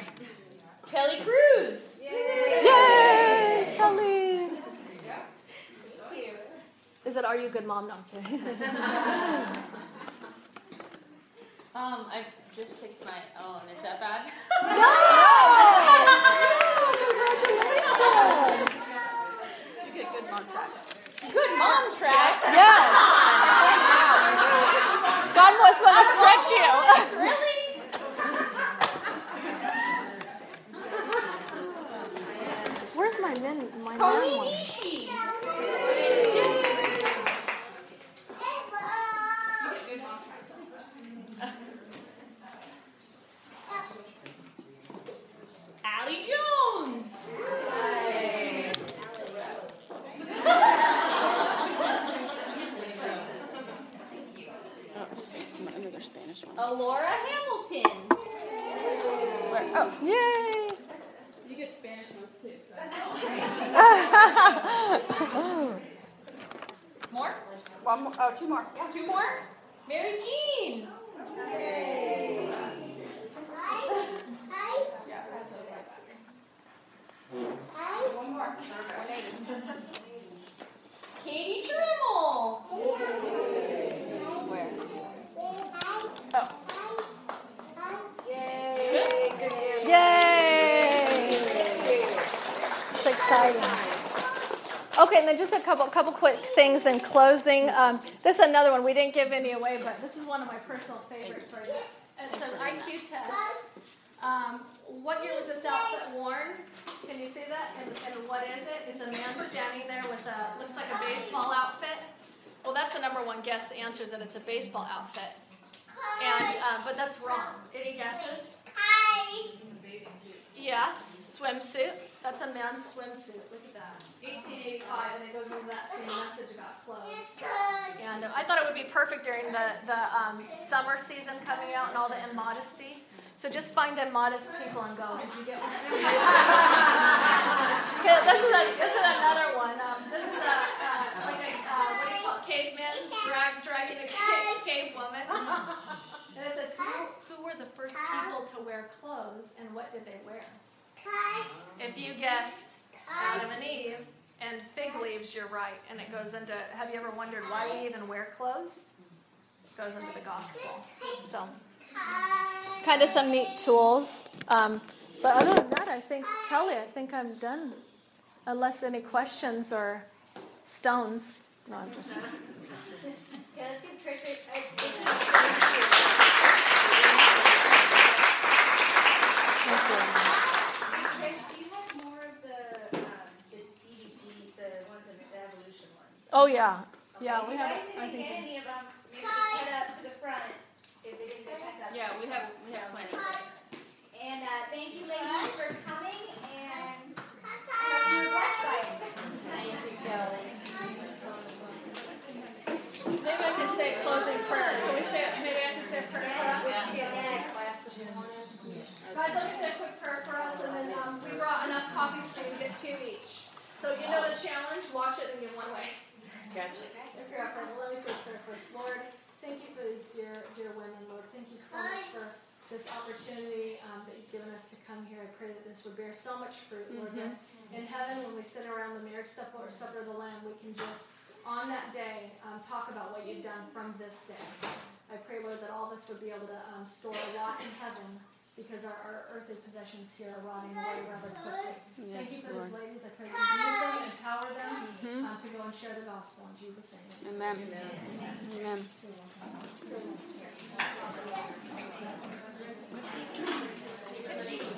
Kelly Cruz. Yay, Kelly! Is it Are You a Good Mom? No. Um, I just picked my own. Is that bad? no! Congratulations! You get good mom tracts. Good mom tract. Yes. Must want to stretch you. Really? Where's my min? My Colleen one? Allie Jones. Another Spanish one. Alora Hamilton. Oh, yay! You get Spanish too. So. More? One more. Oh, two more. Yeah. Two more? Mary Jean. Yeah. pass those right back. One more. One eighty. Katie Trammell. Where? Yay! It's exciting. Okay, and then just a couple couple quick things in closing. Um, this is another one we didn't give any away, but this is one of my personal favorites. Right? It says IQ test. Um, what year was this outfit worn? Can you see that? And, and what is it? It's a man standing there with a looks like a baseball outfit. Well, that's the number one guess answers that it's a baseball outfit. And uh, but that's wrong. Any guesses? Yes, swimsuit. That's a man's swimsuit. Look at that. 1885, and it goes into that same message about clothes. And uh, I thought it would be perfect during the, the um, summer season coming out and all the immodesty. So just find immodest people and go. Did you get one? Okay, this is a, this is another one. Um, this is a uh, like a uh, what do you call it? caveman drag dragging a cave, cave woman. and it says who, who were the first people to wear clothes and what did they wear? If you guessed Adam and Eve and fig leaves, you're right. And it goes into have you ever wondered why we even wear clothes? It goes into the gospel. So, kind of some neat tools. Um, but other than that, I think, Kelly, I think I'm done. Unless any questions or stones. No, I'm just. Yeah, let's give Trisha. Thank you. Trish, do you have more of the um, the DVD, the ones that the evolution ones? Oh, yeah. Yeah, If we have. guys I think. get any of them, maybe just head up to the front if they didn't get passed out. Yeah, we have we have plenty. And uh, thank you, ladies, for coming and hope you were blessed by it. Maybe I can say a closing prayer. Can we say? Maybe I can say a prayer for us. Yes. Guys, let me say a quick prayer for us, and then um, we brought enough copies for you to get two each. So you know the challenge. Watch it and give one away. Gotcha. If you're up well, let me say prayer first. Lord, thank you for these dear, dear women. Lord, thank you so much for this opportunity um, that you've given us to come here. I pray that this would bear so much fruit, Lord. That in heaven, when we sit around the marriage supper or supper of the Lamb, we can just on that day um, talk about what you've done from this day. I pray, Lord, that all of us would be able to um, store a lot in heaven because our, our earthly possessions here are rotting away rather quickly. Thank you for Lord. these ladies. I pray that you use them, empower them um, to go and share the gospel in Jesus' name. Amen. Amen. Okay, I gotta see